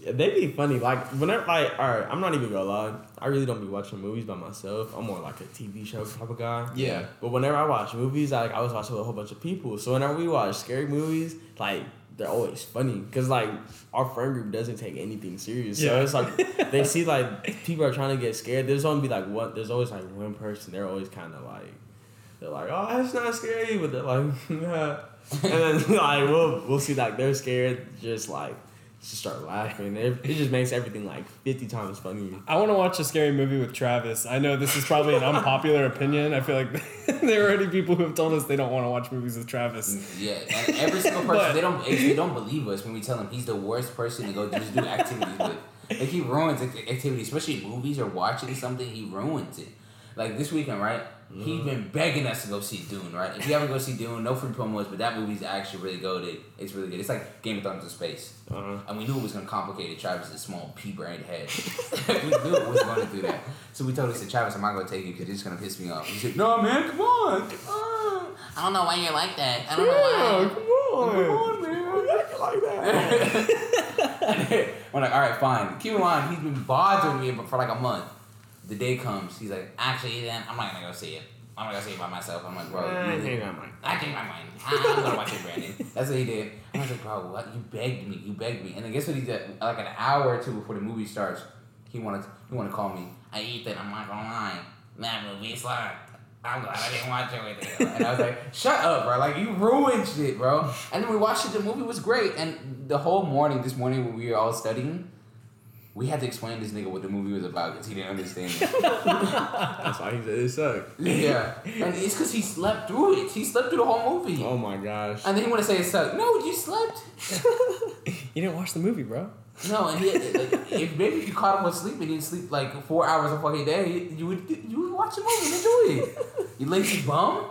Yeah, they be funny. Like whenever, like, all right, I'm not even gonna lie. I really don't be watching movies by myself. I'm more like a TV show type of guy. Yeah. But whenever I watch movies, like I was watching with a whole bunch of people. So whenever we watch scary movies, like they're always funny because like our friend group doesn't take anything serious. Yeah. So it's like they see like people are trying to get scared. There's only be like one. There's always like one person. They're always kind of like they're like, oh, that's not scary, but they're like, and then like we'll we'll see like they're scared, just like just start laughing. It, it just makes everything like fifty times funnier. I want to watch a scary movie with Travis. I know this is probably an unpopular opinion. I feel like there are already people who have told us they don't want to watch movies with Travis. Mm, yeah, and every single person But- they don't they don't believe us when we tell them he's the worst person to go just do activities with. Like he ruins activities, especially movies or watching something. He ruins it. Like this weekend, right? He's been begging us to go see Dune, right? If you ever go see Dune, no free promos, but that movie's actually really good. It's really good. It's like Game of Thrones in space. Uh-huh. And we knew it was gonna complicate it. Travis's small pea-brained head. we knew it was gonna do that. So we told him, said, Travis, I'm not gonna take you because it's gonna piss me off. He said, No, man, come on, come on. I don't know why you're like that. I don't know why. come on, Come on, man. Why you acting like that. We're like, all right, fine. Keep in mind, he's been bothering me for like a month. The day comes, he's like, actually, then I'm not gonna go see it. I'm gonna go see it by myself. I'm like, bro, I you- hate that mic. I changed my mind. I'm gonna watch it, Brandon. That's what he did. I was like, bro, what? You begged me. You begged me. And then guess what he did? Like an hour or two before the movie starts, he wanted he wanted to call me. I eat that. I'm not gonna lie. That movie sucked. I'm glad I didn't watch it with you. And I was like, shut up, bro. Like, you ruined it, bro. And then we watched it. The movie was great. And the whole morning, this morning when we were all studying, we had to explain to this nigga what the movie was about because he didn't understand it. That's why he said it sucked. yeah. And it's because he slept through it. He slept through the whole movie. Oh my gosh. And then he want to say it sucked. No, you slept. You didn't watch the movie, bro. No, and he, like, if maybe if you caught him with sleep and he didn't sleep like four hours a fucking day, you would you would watch the movie and enjoy it. You lazy bum.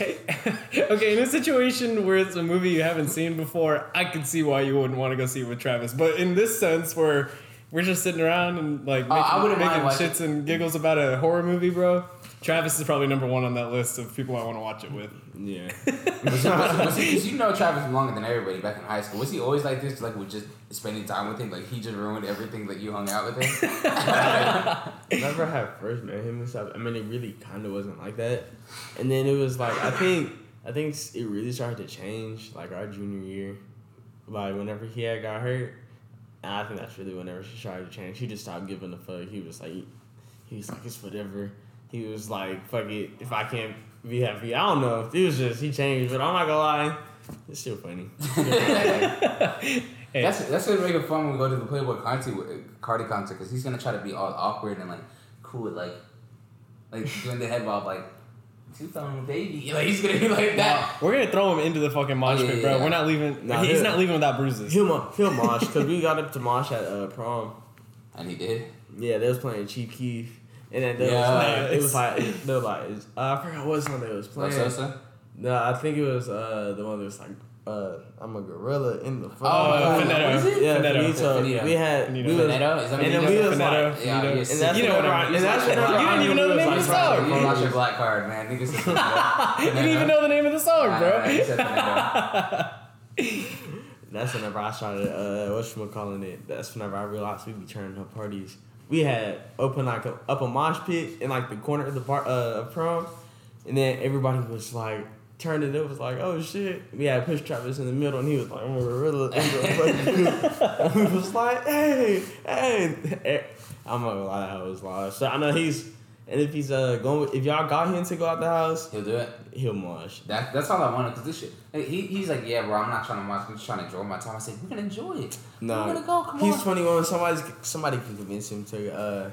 okay, in a situation where it's a movie you haven't seen before, I can see why you wouldn't want to go see it with Travis. But in this sense, where we're just sitting around and like Oh, I making, wouldn't mind making watching- shits and giggles about a horror movie, bro. Travis is probably number one on that list of people I want to watch it with. Yeah. Was he, was, was you know Travis longer than everybody back in high school. Was he always like this? Like with just spending time with him? Like he just ruined everything that you hung out with him? Whenever I had first met him and stuff, I mean, it really kind of wasn't like that. And then it was like, I think, I think it really started to change like our junior year. Like whenever he had got hurt, and I think that's really whenever she started to change. she just stopped giving a fuck. He was like, he was like, it's whatever. He was like, fuck it. If I can't be happy, I don't know. It was just he changed, but I'm not gonna lie, it's still funny. Hey, That's that's gonna make it fun when we go to the Playboi Carti uh, Carti concert because he's gonna try to be all awkward and like cool, like like doing the head bob like two thumb baby. Like he's gonna be like that. we're gonna throw him into the fucking mosh Oh, yeah, pit, bro. yeah. We're not leaving. Nah, he's he'll- not leaving without bruises. he'll mo- he'll mosh because we got up to mosh at uh, prom. And he did. Yeah, they was playing Chief Keef. And then there Yeah. was like, it was like, they were like, uh, I forgot what song they was playing. Sosa. No, I think it was uh, the one that was like, uh, I'm a gorilla in the front. Oh, Faneto. what is it? Yeah, Faneto. Finito. Finito. We had, Finito. we was, Faneto? Is that and what then we was Faneto. like, Yeah, Faneto. and that's You know what whenever I I, mean. and that's You didn't even know the name of the song. You lost your black card, man. Niggas said Faneto. you didn't even know the name of the song, bro. nah, he said Faneto. That's whenever I started, uh, what you calling it? That's whenever I realized we'd be turning up parties. We had open like a, up a mosh pit in like the corner of the bar uh, of prom, and then everybody was like turning. It it was like, oh shit. We had pushed Travis in the middle, and he was like, I'm a gorilla. in the fucking-" and we was like, hey, hey. I'm not gonna lie, that was live. So I know he's, and if he's uh going, with, if y'all got him to go out the house, He'll do it. he'll mosh. That, that's all I wanted because this shit. He, he's like, yeah, bro, I'm not trying to watch. I'm just trying to enjoy my time. I said, we're gonna enjoy it. No, we're gonna go. Come he's on. 21. Somebody's somebody can convince him to uh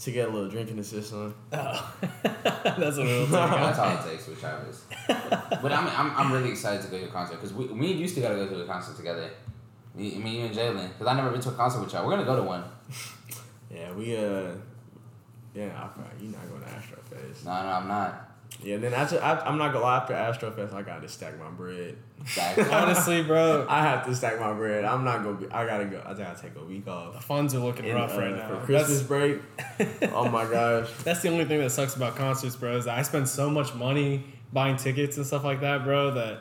to get a little drink in the system. Oh, that's what it'll take. That's all it takes with Travis. but I'm, I'm, I'm really excited to go to a concert because we, we used to gotta go to a concert together. Me, me you and Jalen. Because I never been to a concert with y'all. We're gonna go to one. Yeah, we uh, yeah, I probably you're not going to Astrofest. No, no, I'm not. Yeah, then after I, I'm not gonna lie. After Astrofest, I gotta stack my bread. Honestly, bro, I have to stack my bread. I'm not gonna be. I gotta go. I gotta take a week off. the funds are looking in, rough uh, right now. for Christmas break. oh my gosh. That's the only thing that sucks about concerts, bro. Is that I spend so much money buying tickets and stuff like that, bro. That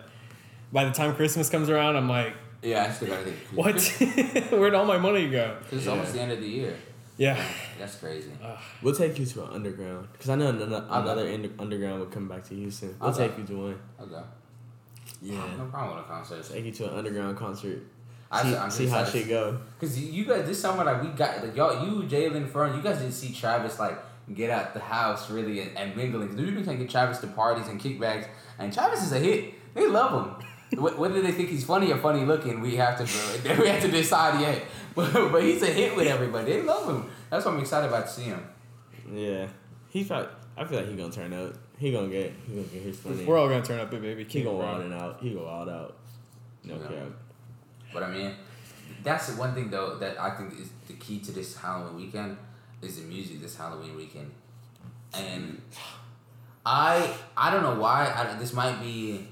by the time Christmas comes around, I'm like, yeah, I still gotta think. what? Where'd all my money go? Because it's Yeah. almost the end of the year. Yeah. That's crazy. We'll take you to an underground because I know another, I'll go. another under, underground will come back to Houston. We'll I'll go. take you to one. Okay. Yeah. No problem with a concert. Take you to an underground concert. I- See, I'm see how excited. shit go. Cause you guys this summer like we got like y'all you Jalen Fern you guys didn't see Travis like get out the house really and, and mingling. Cause we've been trying to get Travis to parties and kickbacks and Travis is a hit. They love him. Whether they think he's funny or funny looking, we have to we have to decide yet. But, but he's a hit with everybody. They love him. That's what I'm excited about to see him. Yeah. He probably, I feel like he gonna turn out. He gonna get he gonna get his funny. We're all gonna turn up, big baby. he Keep gonna it wild rolling. and out. He go wild out. No Yeah. cap. But I mean, that's the one thing though that I think is the key to this Halloween weekend is the music this Halloween weekend, and I I don't know why I, this might be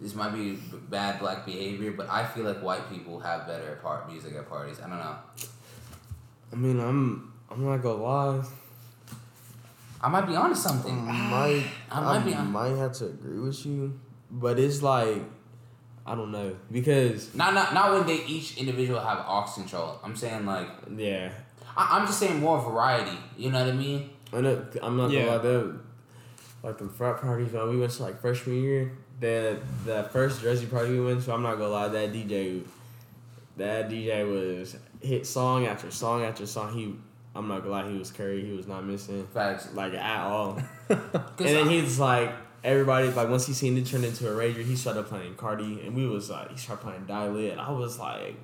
this might be bad black behavior, but I feel like white people have better part music at parties. I don't know. I mean, I'm I'm not gonna lie. I might be onto something. might I might I be on- might have to agree with you, but it's like I don't know because Not not not when they each individual have aux control. I'm saying like yeah, I, I'm just saying more variety. You know what I mean? I know, I'm not Yeah. gonna lie. That like the frat parties when we went to like freshman year. That that first Jersey party we went to, I'm not gonna lie. That DJ, that DJ was hit song after song after song. He, I'm not gonna lie. He was Curry. He was not missing Facts. like at all. And then he's like, everybody like once he seen it turn into a rager, he started playing Cardi, and we was like, he started playing Dial-It. I was like,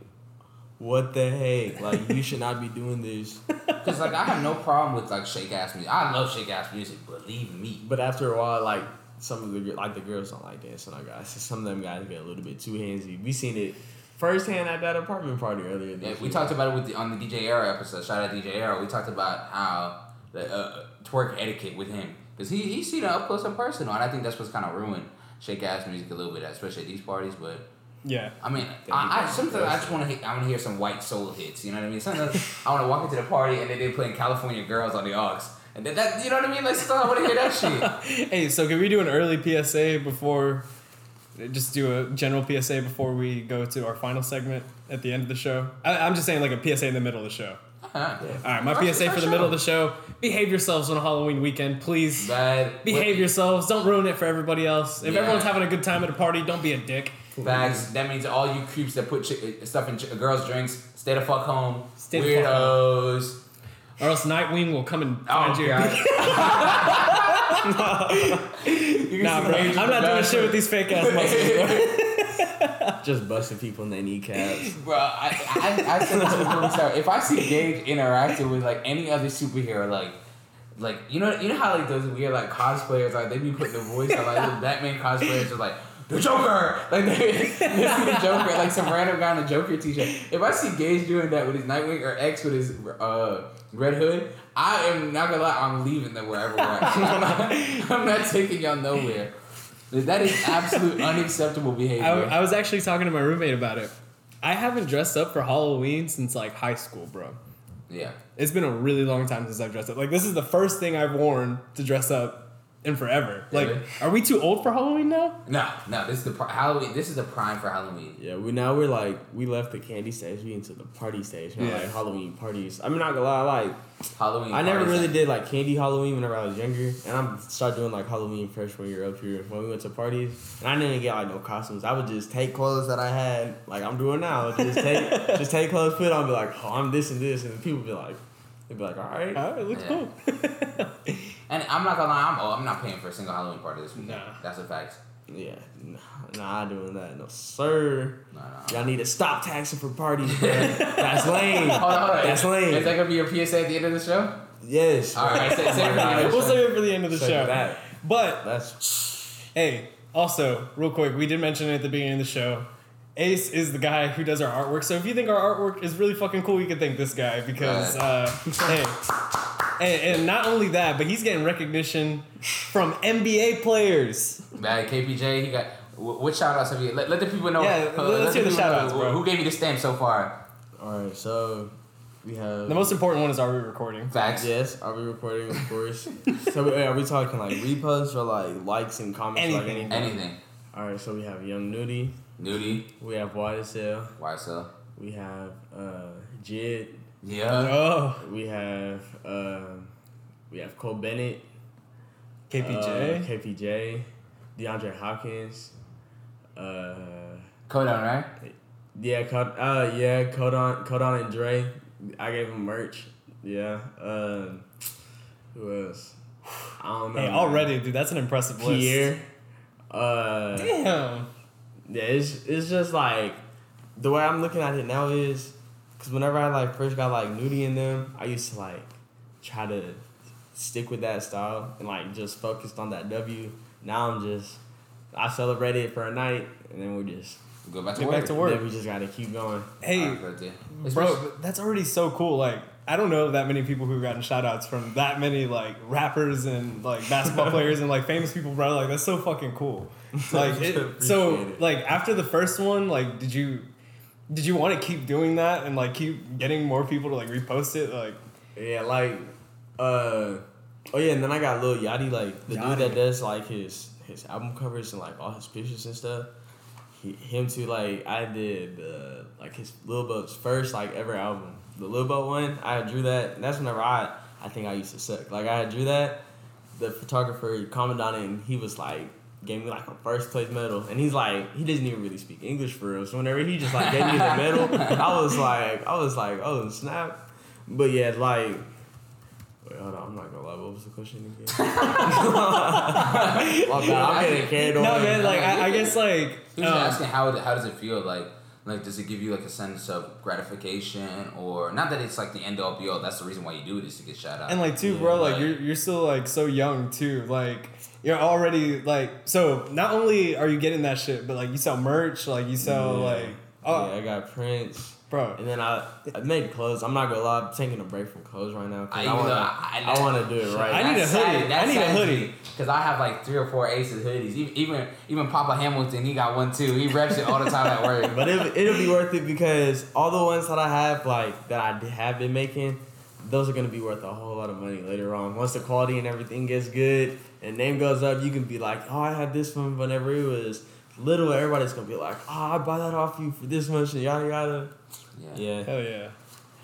what the heck? Like you should not be doing this. Cause like I have no problem with like shake ass music. I love shake ass music. Believe me. But after a while, like some of the like the girls don't like dancing on guys. Some of them guys get a little bit too handsy. We seen it firsthand at that apartment party earlier. Yeah, we year. talked about it with the, on the DJ Arrow episode. Shout out DJ Arrow. We talked about how the uh, twerk etiquette with him because he he's seen it up close and personal, and I think that's what's kind of ruined shake ass music a little bit, especially at these parties. But Yeah. I mean, I, I sometimes I just want to I want to hear some white soul hits. You know what I mean? Sometimes I want to walk into the party and then they playing California Girls on the aux, and then that you know what I mean? Like sometimes I want to hear that shit. Hey, so can we do an early PSA before? Just do a general PSA before we go to our final segment at the end of the show. I, I'm just saying, like a PSA in the middle of the show. Huh. All right, my PSA for the middle of the show: behave yourselves on a Halloween weekend, please. Bad. Behave yourselves. Don't ruin it for everybody else. If Yeah. everyone's having a good time at a party, don't be a dick. Facts. That means all you creeps that put chi- uh, stuff in ch- uh, girls' drinks, stay the fuck home. Stay the fuck Weirdos. Or else Nightwing will come and oh, find Oh you. Nah, bro. I'm not doing shit with these fake ass muscles, bro. just busting people in their kneecaps. Bro, I, I, I said this before we. If I see Gage interacting with like any other superhero, like, like you know, you know how like those weird like cosplayers like they be putting the voice on like those Batman cosplayers are like the Joker, like they, they see the Joker, like some random guy in a Joker t-shirt. If I see Gage doing that with his Nightwing or X with his uh, Red Hood, I am not gonna lie, I'm leaving them wherever we're at. I'm not, I'm not taking y'all nowhere. That is absolute unacceptable behavior. I, I was actually talking to my roommate about it. I haven't dressed up for Halloween since like high school, bro. yeah. It's been a really long time since I've dressed up. Like this is the first thing I've worn to dress up in forever. Like, Really? are we too old for Halloween now? No, no, this is the pri- Halloween. This is the prime for Halloween. Yeah, we now we're like we left the candy stage, we into the party stage. Now, Yeah. like Halloween parties. I'm not gonna lie, like Halloween. I never parties. really did like candy Halloween whenever I was younger, and I'm started doing like Halloween freshman year up here when we went to parties, and I didn't get like no costumes. I would just take clothes that I had, like I'm doing now. Just take just take clothes, put on, be like, oh, I'm this and this, and people be like, they'd be like, all right. Uh, it looks Yeah. cool. And I'm not gonna lie, I'm oh, I'm not paying for a single Halloween party this weekend. Nah. That's a fact. Yeah, nah, I'm doing that, no sir. No, no. Y'all need to stop taxing for parties, bro. That's lame. Hold on, hold on. That's lame. Is lame. that gonna be your PSA at the end of the show? Yes. All right, say- say it for the end of the we'll show. save it for the end of the Say show. that. But That's hey, also real quick, we did mention it at the beginning of the show. Ace is the guy who does our artwork. So if you think our artwork is really fucking cool, you can thank this guy because uh, hey. And, and not only that, but he's getting recognition from NBA players. Bad KPJ, he got. wh- What shout outs have you? Let, let the people know. Yeah, uh, let's let hear the people shout-outs, who- bro. Who gave you the stamp so far? all right. So we have The most important one is are we recording? Facts. Yes, are we recording? Of course. so we, are we talking like reposts or like likes and comments? Like Anything. anything. Anything. All right. So we have Young Nudy. Nudy. We have YSL. YSL. We have uh, JID. Yeah. Oh, We have um, we have Cole Bennett. KPJ. Uh, KPJ. DeAndre Hopkins. Uh, Kodan, right? yeah, Cod- uh, yeah, Codon, Codon and Dre. I gave him merch. Yeah. Um, who else? I don't know. hey, already, dude, that's an impressive list. Pierre. Uh, Damn. yeah, it's it's just like the way I'm looking at it now is because whenever I like first got like Nudy in them, I used to like try to stick with that style and like just focused on that W. Now I'm just I celebrate it for a night and then we just Go back to Get work. back to work. then we just gotta keep going. Hey, Alright, good idea. bro, that's already so cool. Like, I don't know that many people who've gotten shout outs from that many like rappers and like basketball players and like famous people, bro. Like, that's so fucking cool. Like, it, so it. like after the first one, like, did you did you want to keep doing that and like keep getting more people to like repost it? Like, Yeah, like uh oh yeah, and then I got Lil Yachty, like the Yachty. dude that does like his his album covers and like all his pictures and stuff. He, him too, like I did uh, like his Lil Boat's first like ever album, the Lil Boat one. I drew that, and that's whenever I I think I used to suck. Like I drew that, the photographer commented on it, and he was like gave me like a first place medal, and he's like he doesn't even really speak English for real. So whenever he just like gave me the medal, I was like I was like oh snap, but yeah like. Wait, hold on. I'm not gonna lie. What was the question again? My bad. I'm getting carried away. no, man. Like, I, I guess like He was um, asking how how does it feel like like does it give you like a sense of gratification or not that it's like the end all be all that's the reason why you do it is to get shout out And like too, Yeah, bro, like like- you're you're still like so young too. Like you're already like so. Not only are you getting that shit, but like you sell merch, like you sell Yeah. like oh, yeah, I got prints. bro. And then I, I made clothes. I'm not gonna lie. I'm taking a break from clothes right now. I I, even wanna, I, I- I- wanna do it right. I need a hoodie. I need a hoodie. because I have like three or four Aces hoodies. Even even, even Papa Hamilton, he got one too. He reps it all the time at work. but it, it'll be worth it because all the ones that I have, like that I have been making, those are gonna be worth a whole lot of money later on. Once the quality and everything gets good and name goes up, you can be like, oh, I had this one whenever it was little. Everybody's gonna be like, oh, I buy that off you for this much and yada yada. Yeah. Yeah. Hell yeah.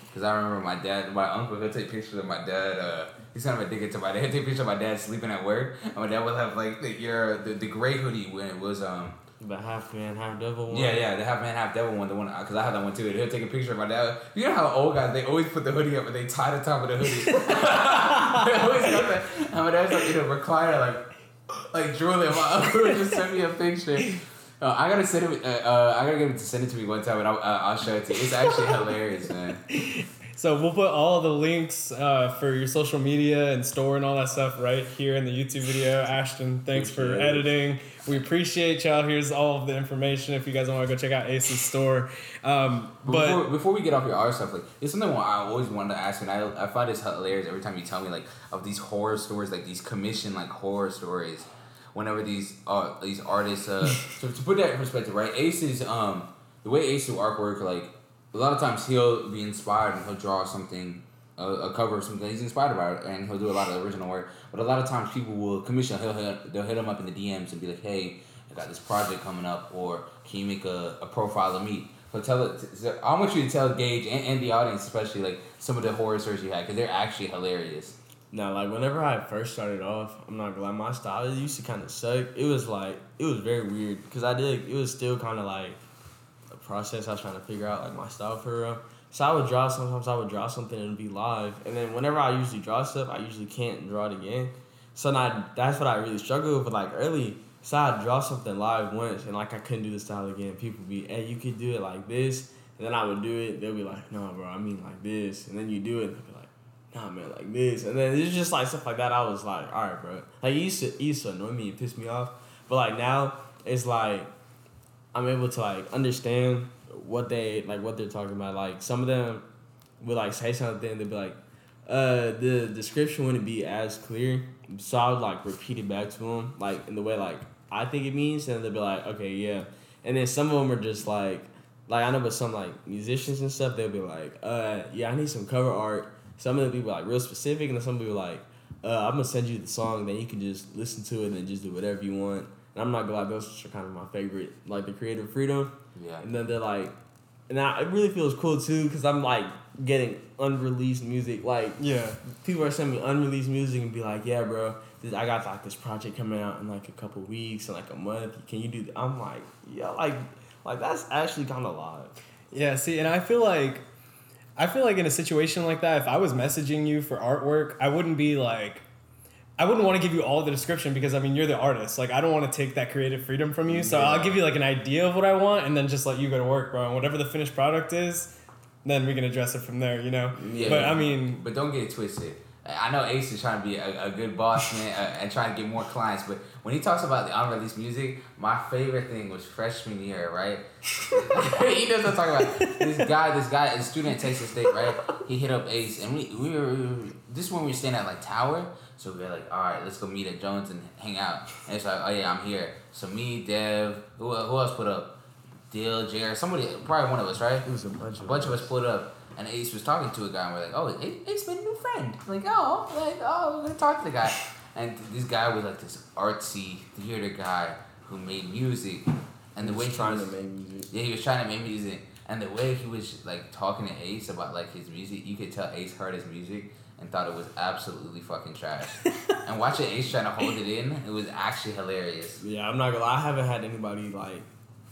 Because I remember my dad, my uncle, he'll take pictures of my dad. Uh, he's kind of addicted to my dad. He'll take pictures of my dad sleeping at work. And my dad will have like the your the, the gray hoodie when it was um The half man, half devil one. yeah yeah the half man half devil one the one because I have that one too. He'll take a picture of my dad. You know how old guys they always put the hoodie up and they tie the top of the hoodie. they always got that. And my dad's like in a recliner like like drooling. My uncle just send me a picture. Uh, I gotta send it. Uh, uh, I gotta get him to send it to me one time, and I'll, uh, I'll show it to you. It's actually hilarious, man. So we'll put all the links uh, for your social media and store and all that stuff right here in the YouTube video. Ashton, thanks for it. editing. We appreciate y'all. Here's all of the information if you guys want to go check out Ace's store. Um, But, before, before we get off your art stuff, like it's something I always wanted to ask, and I, I find this hilarious every time you tell me like of these horror stories, like these commission like horror stories. Whenever these uh these artists, uh, so to put that in perspective, right? Ace is um the way Ace do artwork, like a lot of times he'll be inspired and he'll draw something. A, a cover of something he's inspired by and he'll do a lot of original work. But a lot of times people will commission. He'll hit, they'll hit him up in the DMs and be like, "Hey, I got this project coming up, or can you make a, a profile of me?" So tell it. I want you to tell Gage and, and the audience, especially like some of the horror stories you had, because they're actually hilarious. No, like whenever I first started off, I'm not gonna lie, my style used to kind of suck. It was like it was very weird because I did. It was still kind of like process. I was trying to figure out like my style for real. So I would draw. Sometimes I would draw something and be live, and then whenever I usually draw stuff, I usually can't draw it again. So now that's what I really struggle with. Like early, so I'd draw something live once, and like I couldn't do the style again. People be, hey, you could do it like this, and then I would do it. They'll be like, no, bro, I mean like this, and then you do it, and they'll be like. nah, man, like this, and then it's just like stuff like that. I was like, all right, bro. Like it used to, it used to annoy me and piss me off, but like now it's like I'm able to like understand what they like what they're talking about. Like some of them would like say something, they'd be like, uh, the description wouldn't be as clear, so I would like repeat it back to them, like in the way like I think it means, and they'd be like, okay, yeah, and then some of them are just like, like I know, but some like musicians and stuff, they'll be like, uh, yeah, I need some cover art. Some of the people like real specific, and then some people like, uh, I'm gonna send you the song, then you can just listen to it and just do whatever you want. And I'm not gonna lie, those are kind of my favorite, like the creative freedom. Yeah. And then they're like, and I, it really feels cool too, cause I'm like getting unreleased music. Like Yeah. people are sending me unreleased music and be like, yeah, bro, this, I got like this project coming out in like a couple weeks in like a month. Can you do? That? I'm like, yeah, like, like that's actually kind of live. Yeah, see, and I feel like I feel like in a situation like that, if I was messaging you for artwork, I wouldn't be like I wouldn't want to give you all the description because I mean you're the artist. Like I don't want to take that creative freedom from you. So Yeah. I'll give you like an idea of what I want and then just let you go to work, bro. And whatever the finished product is, then we can address it from there, you know? Yeah. But I mean But don't get it twisted. I know Ace is trying to be a, a good boss man uh, and trying to get more clients, but when he talks about the unreleased music, my favorite thing was freshman year, right? he knows what I'm talking about. This guy, this guy, a student at Texas State, right? He hit up Ace, and we, we were, we were this is when we were staying at like Tower, so we're like, all right, let's go meet at Jones and hang out. And it's like, oh yeah, I'm here. So me, Dev, who, who else put up? Dill, Jared, somebody, probably one of us, right? It was a bunch a bunch of us put up, and Ace was talking to a guy, and we're like, "Oh, Ace, made a new friend." I'm like, "Oh, like, oh, we're gonna talk to the guy." And this guy was like this artsy theater guy who made music, and the way he trying was, to make music. yeah, he was trying to make music, and the way he was like talking to Ace about like his music, you could tell Ace heard his music and thought it was absolutely fucking trash. and watching Ace trying to hold it in, it was actually hilarious. Yeah, I'm not gonna lie. I haven't had anybody like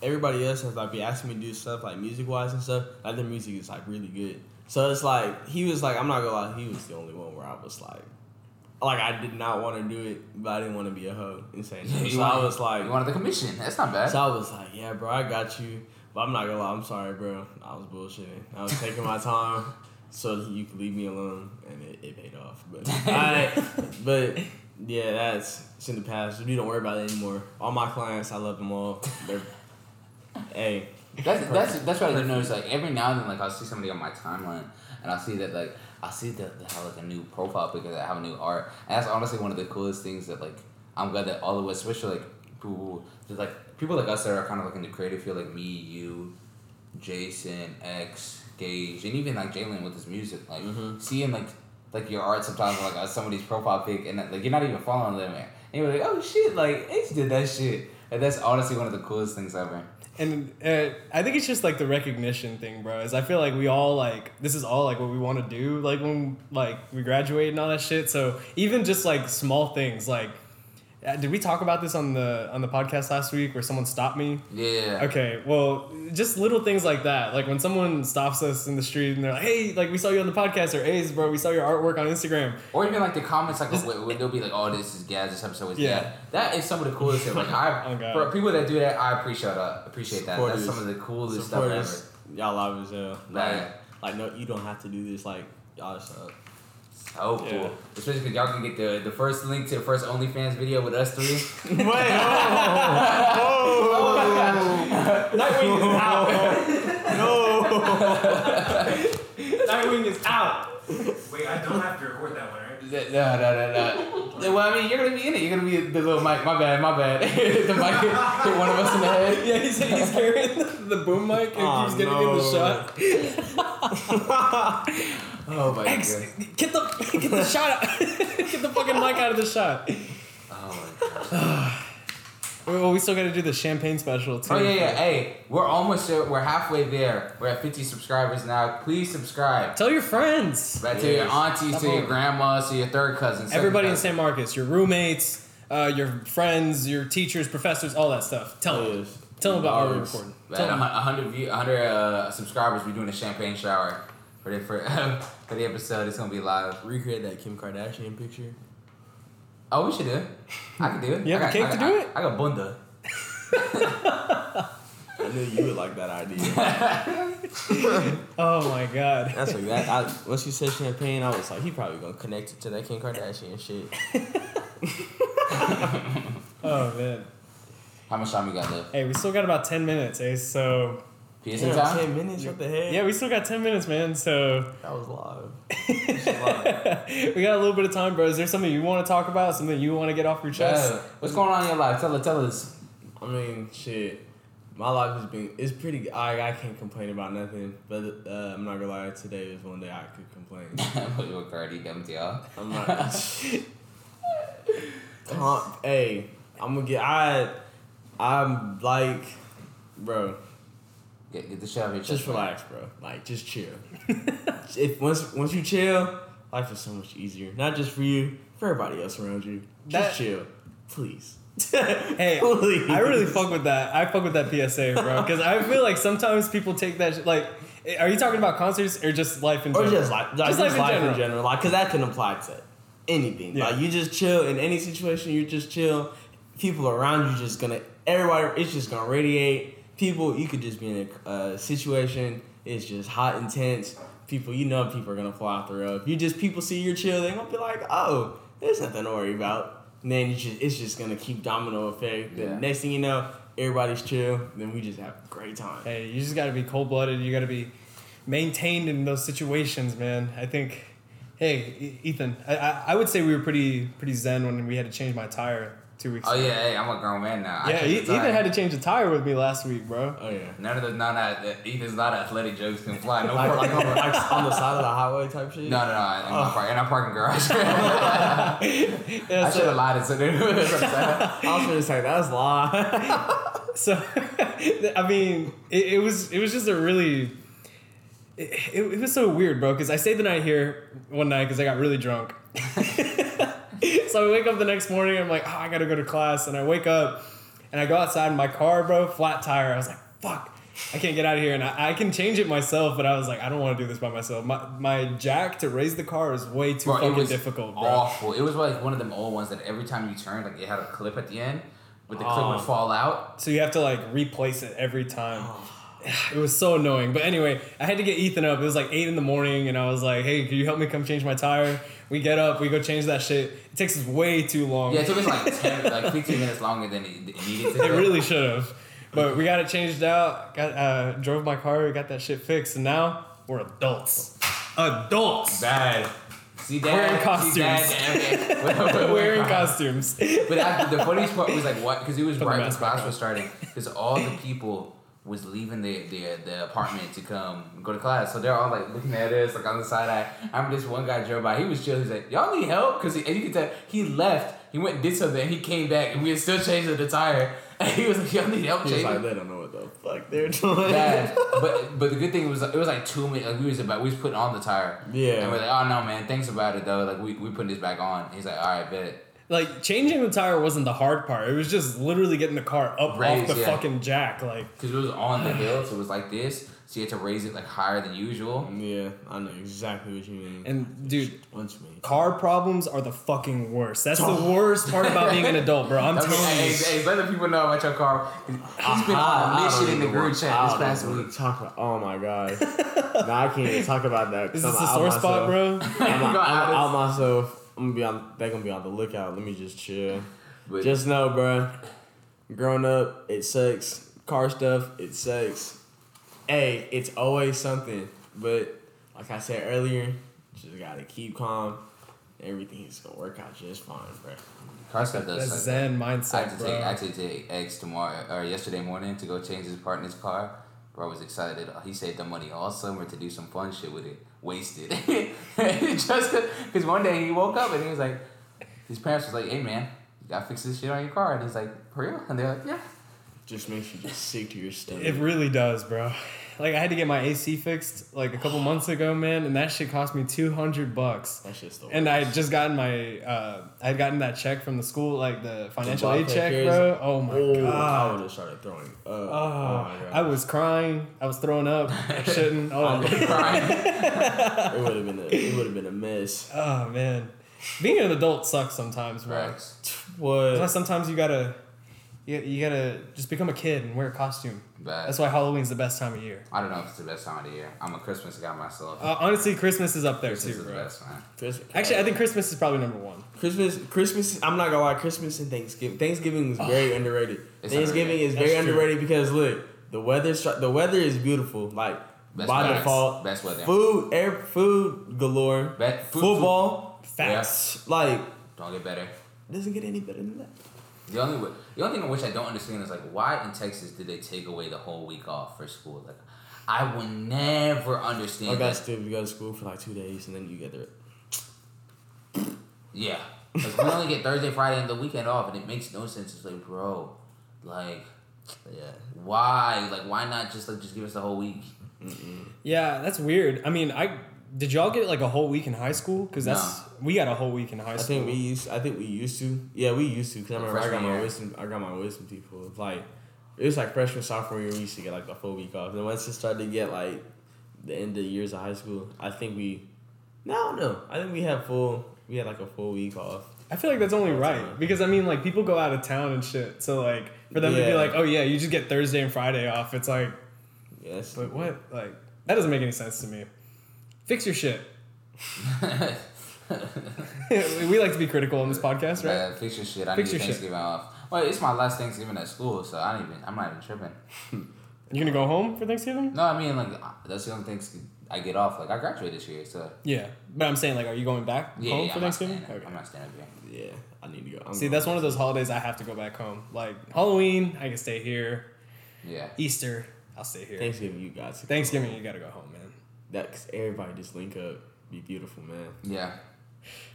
everybody else has like be asking me to do stuff like music wise and stuff. Like their music is like really good. So it's like he was like I'm not gonna lie. He was the only one where I was like. Like I did not want to do it, but I didn't want to be a hoe and say no. So I was like, You wanted the commission? That's not bad. So I was like, yeah, bro, I got you. But I'm not gonna lie, I'm sorry, bro. I was bullshitting. I was taking my time so you could leave me alone, and it, it paid off. But I, but yeah, that's it's in the past. We don't worry about it anymore. All my clients, I love them all. They're, hey, That's that's that's what I do notice. Like every now and then, like I'll see somebody on my timeline, and I'll see that like I'll see that they have like a new profile because they have a new art, and that's honestly one of the coolest things that like I'm glad that all of us, especially like people, just like people like us that are kind of like in the creative field, like me, you, Jason, X, Gage, and even like Jalen with his music, like Mhm. seeing like like your art sometimes like on somebody's profile pic, and like you're not even following them, and you're like, oh shit, like Ace did that shit, and that's honestly one of the coolest things ever. And uh, I think it's just like the recognition thing, bro. Is I feel like we all like this is all like what we want to do, like when like we graduate and all that shit. So even just like small things, like Uh, did we talk about this on the on the podcast last week where someone stopped me? Yeah. Okay, well, just little things like that. Like when someone stops us in the street and they're like, "Hey, like we saw you on the podcast," or "Hey, bro, we saw your artwork on Instagram." Or even like the comments, like This- when, when they'll be like, "Oh, this is Gaz. This episode was Yeah. Gaz." That is some of the coolest shit. Like I, Oh, for people that do that, I appreciate that. Appreciate that. That's some of the coolest stuff ever. y'all love as hell. Like, Right. like no, you don't have to do this. Like y'all just uh, So cool. Yeah. Especially because y'all can get the the first link to the first OnlyFans video with us three. Wait, oh, Nightwing is out. no. Nightwing is out. Wait, I don't have to record that one, right? No, no, no, no. Well, I mean, you're gonna be in it. You're gonna be the little mic. My bad. My bad. the mic hit, one of us in the head. Yeah, he's, he's carrying the, the boom mic and Oh, keeps getting in the shot. Oh my X, god. get the get the shot out. get the fucking mic out of the shot. Oh my god. Well, we still got to do the champagne special too. Oh yeah, yeah. Hey, we're almost there. We're halfway there. We're at 50 subscribers now. Please subscribe. Tell your friends. Right to your Yes. aunties, to your grandmas, to your third cousins. second Everybody in cousins. San Marcos, your roommates, uh, your friends, your teachers, professors, all that stuff. Tell them. Yes. Tell them about our Dogs. recording. At Tell a 'em. hun- a hundred view, a hundred uh, subscribers, we're doing a champagne shower for the for, for the episode. It's gonna be live. Recreate that Kim Kardashian picture. Oh, we should do it. I can do it. You have I a got, cake I to do I- it? I got bunda. I knew you would like that idea. oh my god. That's like that. I, once you said champagne, I was like, he probably gonna connect it to that Kim Kardashian shit. Oh man. How much time we got left? Hey, we still got about ten minutes, eh? So PSN Damn, time? ten minutes. What the heck? yeah, we still got ten minutes, man. So that was live. Live. we got a little bit of time, bro. Is there something you want to talk about? Something you want to get off your chest? Yeah. What's going on in your life? Tell us. Tell us. I mean, shit. My life has been it's pretty. I I can't complain about nothing. But uh, I'm not gonna lie. Today is one day I could complain. What you Carti dumped y'all? I'm not. Con- hey, I'm gonna get. I. I'm like, bro. Get, get the shit out of your Just chest, man. relax, bro. Like, just chill. If once once you chill, life is so much easier. Not just for you, for everybody else around you. Just That- chill, please. Hey, Please. I really fuck with that. I fuck with that PSA, bro. Because I feel like sometimes people take that sh- like. Are you talking about concerts or just life in or general? just life, like, just, life, in, general. like, cause that can apply to anything. Yeah. Like, you just chill in any situation. You just chill. People around you just gonna everybody. It's just gonna radiate. People, you could just be in a uh, situation. It's just hot, intense. People, you know, people are gonna fly off the road. You just people see you're chill. They gonna be like, oh, there's nothing to worry about. And then you just, it's just gonna keep domino effect. The Yeah. next thing you know, everybody's chill. Then we just have a great time. Hey, you just got to be cold blooded. You got to be maintained in those situations, man. I think. Hey, Ethan, I, I, I would say we were pretty pretty zen when we had to change my tire two weeks Oh ago. yeah, hey, I'm a grown man now. Yeah, checked Ethan had to change the tire with me last week, bro. Oh yeah. None of the no, no, Ethan's not athletic jokes can fly. No like, parking. like, on, like on the side of the highway type shit. no, no, no. In, Oh. my park, in our parking garage. Yeah, I so- should have lied and said it. I was gonna say that's lie. So, I mean, it, it was it was just a really. It, it, it was so weird, bro. Because I stayed the night here one night because I got really drunk. So I wake up the next morning. I'm like, oh, I gotta go to class, and I wake up, and I go outside in my car, bro, flat tire. I was like, fuck, I can't get out of here, and I, I can change it myself, but I was like, I don't want to do this by myself. My my jack to raise the car is way too Bro, it fucking was difficult, bro. awful. It was like one of them old ones that every time you turn, like it had a clip at the end, but the clip Oh. would fall out. So you have to like replace it every time. Oh. It was so annoying. But anyway, I had to get Ethan up. It was like eight in the morning, and I was like, "Hey, can you help me come change my tire?" We get up, we go change that shit. It takes us way too long. Yeah, it took us like ten, like fifteen minutes longer than it, it needed to. it really should have. But we got it changed out. Got uh, drove my car, got that shit fixed, and now we're adults. Adults. bad. See that? Wearing See costumes. Damn it. Wearing costumes. But the funniest part was like what? Because it was right when class was starting. Because all the people was leaving the, the the apartment to come go to class. So they're all like looking at us like on the side eye. I remember this one guy drove by. He was chill. He's like, "Y'all need help?" Because and you could tell he left. He went and did something. and He came back and we had still changed the tire. And he was like, "Y'all need help He was changing." like, they don't know what the fuck they're doing. bad. but but the good thing was it was like two minutes. Like we was about we was putting on the tire. Yeah. And we're like, oh no man, thanks about it though. Like we we putting this back on. He's like, all right, bet. Like changing the tire wasn't the hard part. It was just literally getting the car up Raised, off the yeah. fucking jack. Like Because it was on the hill, so it was like this. So you had to raise it like higher than usual. Yeah, I know exactly what you mean. and dude, What you mean? car problems are the fucking worst. That's the worst part about being an adult, bro. I'm telling hey, you. hey, let the people know about your car. He's ah, been on a mission in the group chat this past week. Talk about, oh my god. nah, I can't even talk about that. 'cause Is this I'm a out sore spot, bro? I'm, Go I'm out. out myself. I'm gonna be on. They're gonna be on the lookout. Let me just chill. But Just know, bro. Growing up, it sucks. Car stuff, it sucks. Hey, it's always something. But like I said earlier, just gotta keep calm. Everything's gonna work out just fine, bro. car stuff does That's suck. Zen I had mindset, to bro. take I had to take X tomorrow or yesterday morning to go change his partner's car. Bro was excited. He saved the money all summer to do some fun shit with it. Wasted. Just because one day he woke up and he was like, his parents was like, "Hey man, you gotta fix this shit on your car." And he's like, "For real?" And they're like, "Yeah." Just makes you just sick to your stomach. It really does, bro. Like I had to get my AC fixed like a couple months ago, man, and that shit cost me two hundred bucks. That's just the And I had just gotten my, uh, I had gotten that check from the school, like the financial aid check, bro. Oh my Oh, I god. would have started throwing up. Oh, Oh, my god. I was crying. I was throwing up. I shouldn't. Oh, I crying. it would have been a it would have been a mess. oh man, being an adult sucks sometimes, bro. That's What? sometimes you gotta, You, you gotta just become a kid and wear a costume. But That's why Halloween's the best time of year. I don't know if it's the best time of the year. I'm a Christmas guy myself. Uh, honestly, Christmas is up there Christmas too, is the bro. best, man. Christmas. Actually, I think Christmas is probably number one. Christmas, Christmas. I'm not gonna lie. Christmas and Thanksgiving. Thanksgiving is very underrated. It's Thanksgiving underrated. is very That's true. underrated because look, the weather. The weather is beautiful. Like Best by weather. default, Best weather. food, air, food galore. Bet- food- football, Facts. like Don't get better. doesn't get any better than that. The only way, the only thing which I don't understand is like why in Texas did they take away the whole week off for school? Like, I would never I understand got that. to you go to school for like two days and then you get there. Yeah, like we only get Thursday, Friday, and the weekend off, and it makes no sense. It's like, bro, like, Yeah. why? Like, why not just like just give us the whole week? Yeah, that's weird. I mean, I did y'all get like a whole week in high school? Because that's No. we got a whole week in high school. I school. think we used. I think we used to. Yeah, we used to. Cause I remember I got Freshman my year. wisdom. I got my wisdom people. Like it was like freshman sophomore year. We used to get like a full week off. And once it started to get like the end of the years of high school, I think we. No, no. I think we had full. We had like a full week off. I feel like that's only right because I mean, like people go out of town and shit. So like for them to be like, oh yeah, you just get Thursday and Friday off. It's like, Yes. but what? Like that doesn't make any sense to me. Fix your shit. we like to be critical on this podcast, right? Uh, fix your shit. I Fix need your shit. Thanksgiving off. Well, it's my last Thanksgiving at school, so I don't even. I'm not even tripping. You gonna go home for Thanksgiving? No, I mean like that's the only things I get off. Like I graduated this year, so Yeah, but I'm saying like, are you going back yeah, home yeah for I'm, Thanksgiving? staying, Okay. I'm not staying up here. Yeah. I need to go. I'm See, that's one of those holidays I have to go back home. Like Halloween, I can stay here. Yeah. Easter, I'll stay here. Thanksgiving. You got to. Thanksgiving, you gotta go home, man. That cause everybody just link up. Be beautiful, man. Yeah.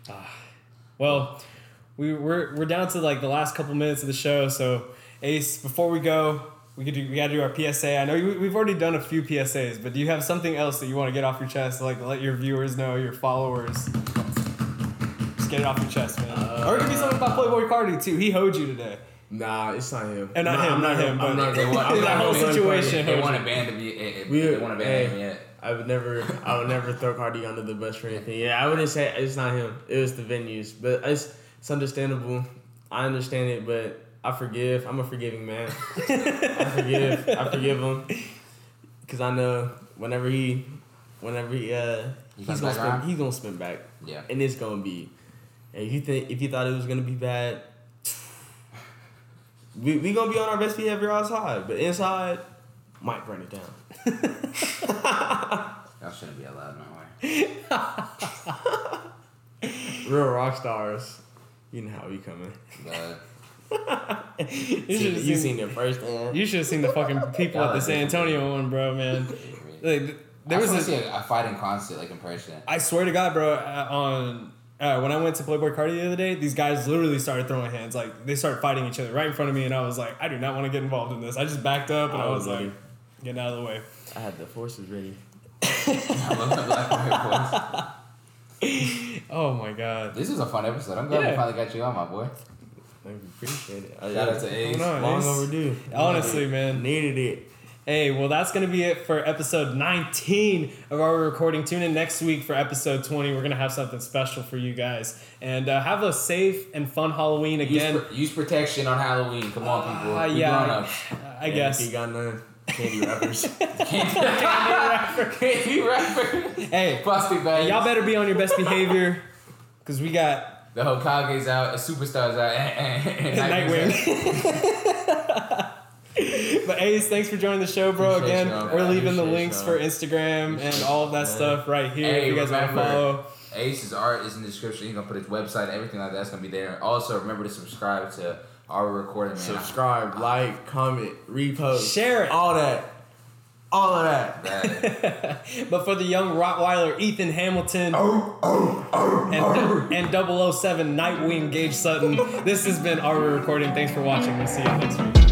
Ah. Well, we we're we're down to like the last couple minutes of the show, so Ace, before we go, we could do we gotta do our PSA. I know we, we've already done a few PSAs, but do you have something else that you want to get off your chest, like let your viewers know, your followers? Just get it off your chest, man. or it could be something about Playboi Carti too. He hoed you today. Nah, it's not him. And not him, I'm not him, gonna- I'm but- not They gonna- want, I'm that not whole situation They want a band to be. We- They want a band hey. him yet. I would never, I would never throw Carti under the bus for anything. Yeah, I wouldn't say it's not him. It was the venues, but it's it's understandable. I understand it, but I forgive. I'm a forgiving man. I forgive. I forgive him because I know whenever he, whenever he, uh, He he's gonna spin, around? he's gonna spin back, Yeah. and it's gonna be. If you think if you thought it was gonna be bad, we we gonna be on our best behavior outside, but inside, might burn it down. Y'all shouldn't be allowed nowhere. Real rock stars. You know how we coming. But You You, should seen, have seen, seen it first, man. you should have seen the fucking people at the San Antonio one, bro, man. Like, there was I a, see a, a fighting concert like in person. I swear to God, bro, uh, on uh, when I went to Playboi Carti the other day, these guys literally started throwing hands. Like they started fighting each other right in front of me, and I was like, I do not want to get involved in this. I just backed up and I, I was was like, getting out of the way. I had the forces ready. I love the black and white Oh my God. This is a fun episode. I'm glad Yeah. we finally got you on, my boy. Thank you, appreciate it. Shout out to Ace. No, Long Ace. overdue. Honestly, Needed man. Needed it. Hey, well, that's going to be it for episode 19 of our recording. Tune in next week for episode 20. We're going to have something special for you guys. And uh, have a safe and fun Halloween Use, again. pr- use protection on Halloween. Come on, people. Uh, We yeah. grown ups. I And guess. If you got none, candy wrappers. Candy rapper. Candy rapper. Hey, Plastic bags. y'all better be on your best behavior because we got The Hokage's out, the Superstar's out, and, and, and Nightwing. but Ace, thanks for joining the show, bro. Appreciate Again, y'all, we're leaving the links y'all. for Instagram and all of that man. stuff right here Hey, if you guys want to follow. Ace's art is in the description. He's gonna put his website, everything like that's gonna be there. Also, remember to subscribe to our recording, man. Subscribe, ah. like, comment, repost. Share it. All that. All of that. That- But for the young Rottweiler Ethan Hamilton oh oh, oh and, oh. and 007 Nightwing Gage Sutton, this has been our recording. Thanks for watching. We'll see you next week.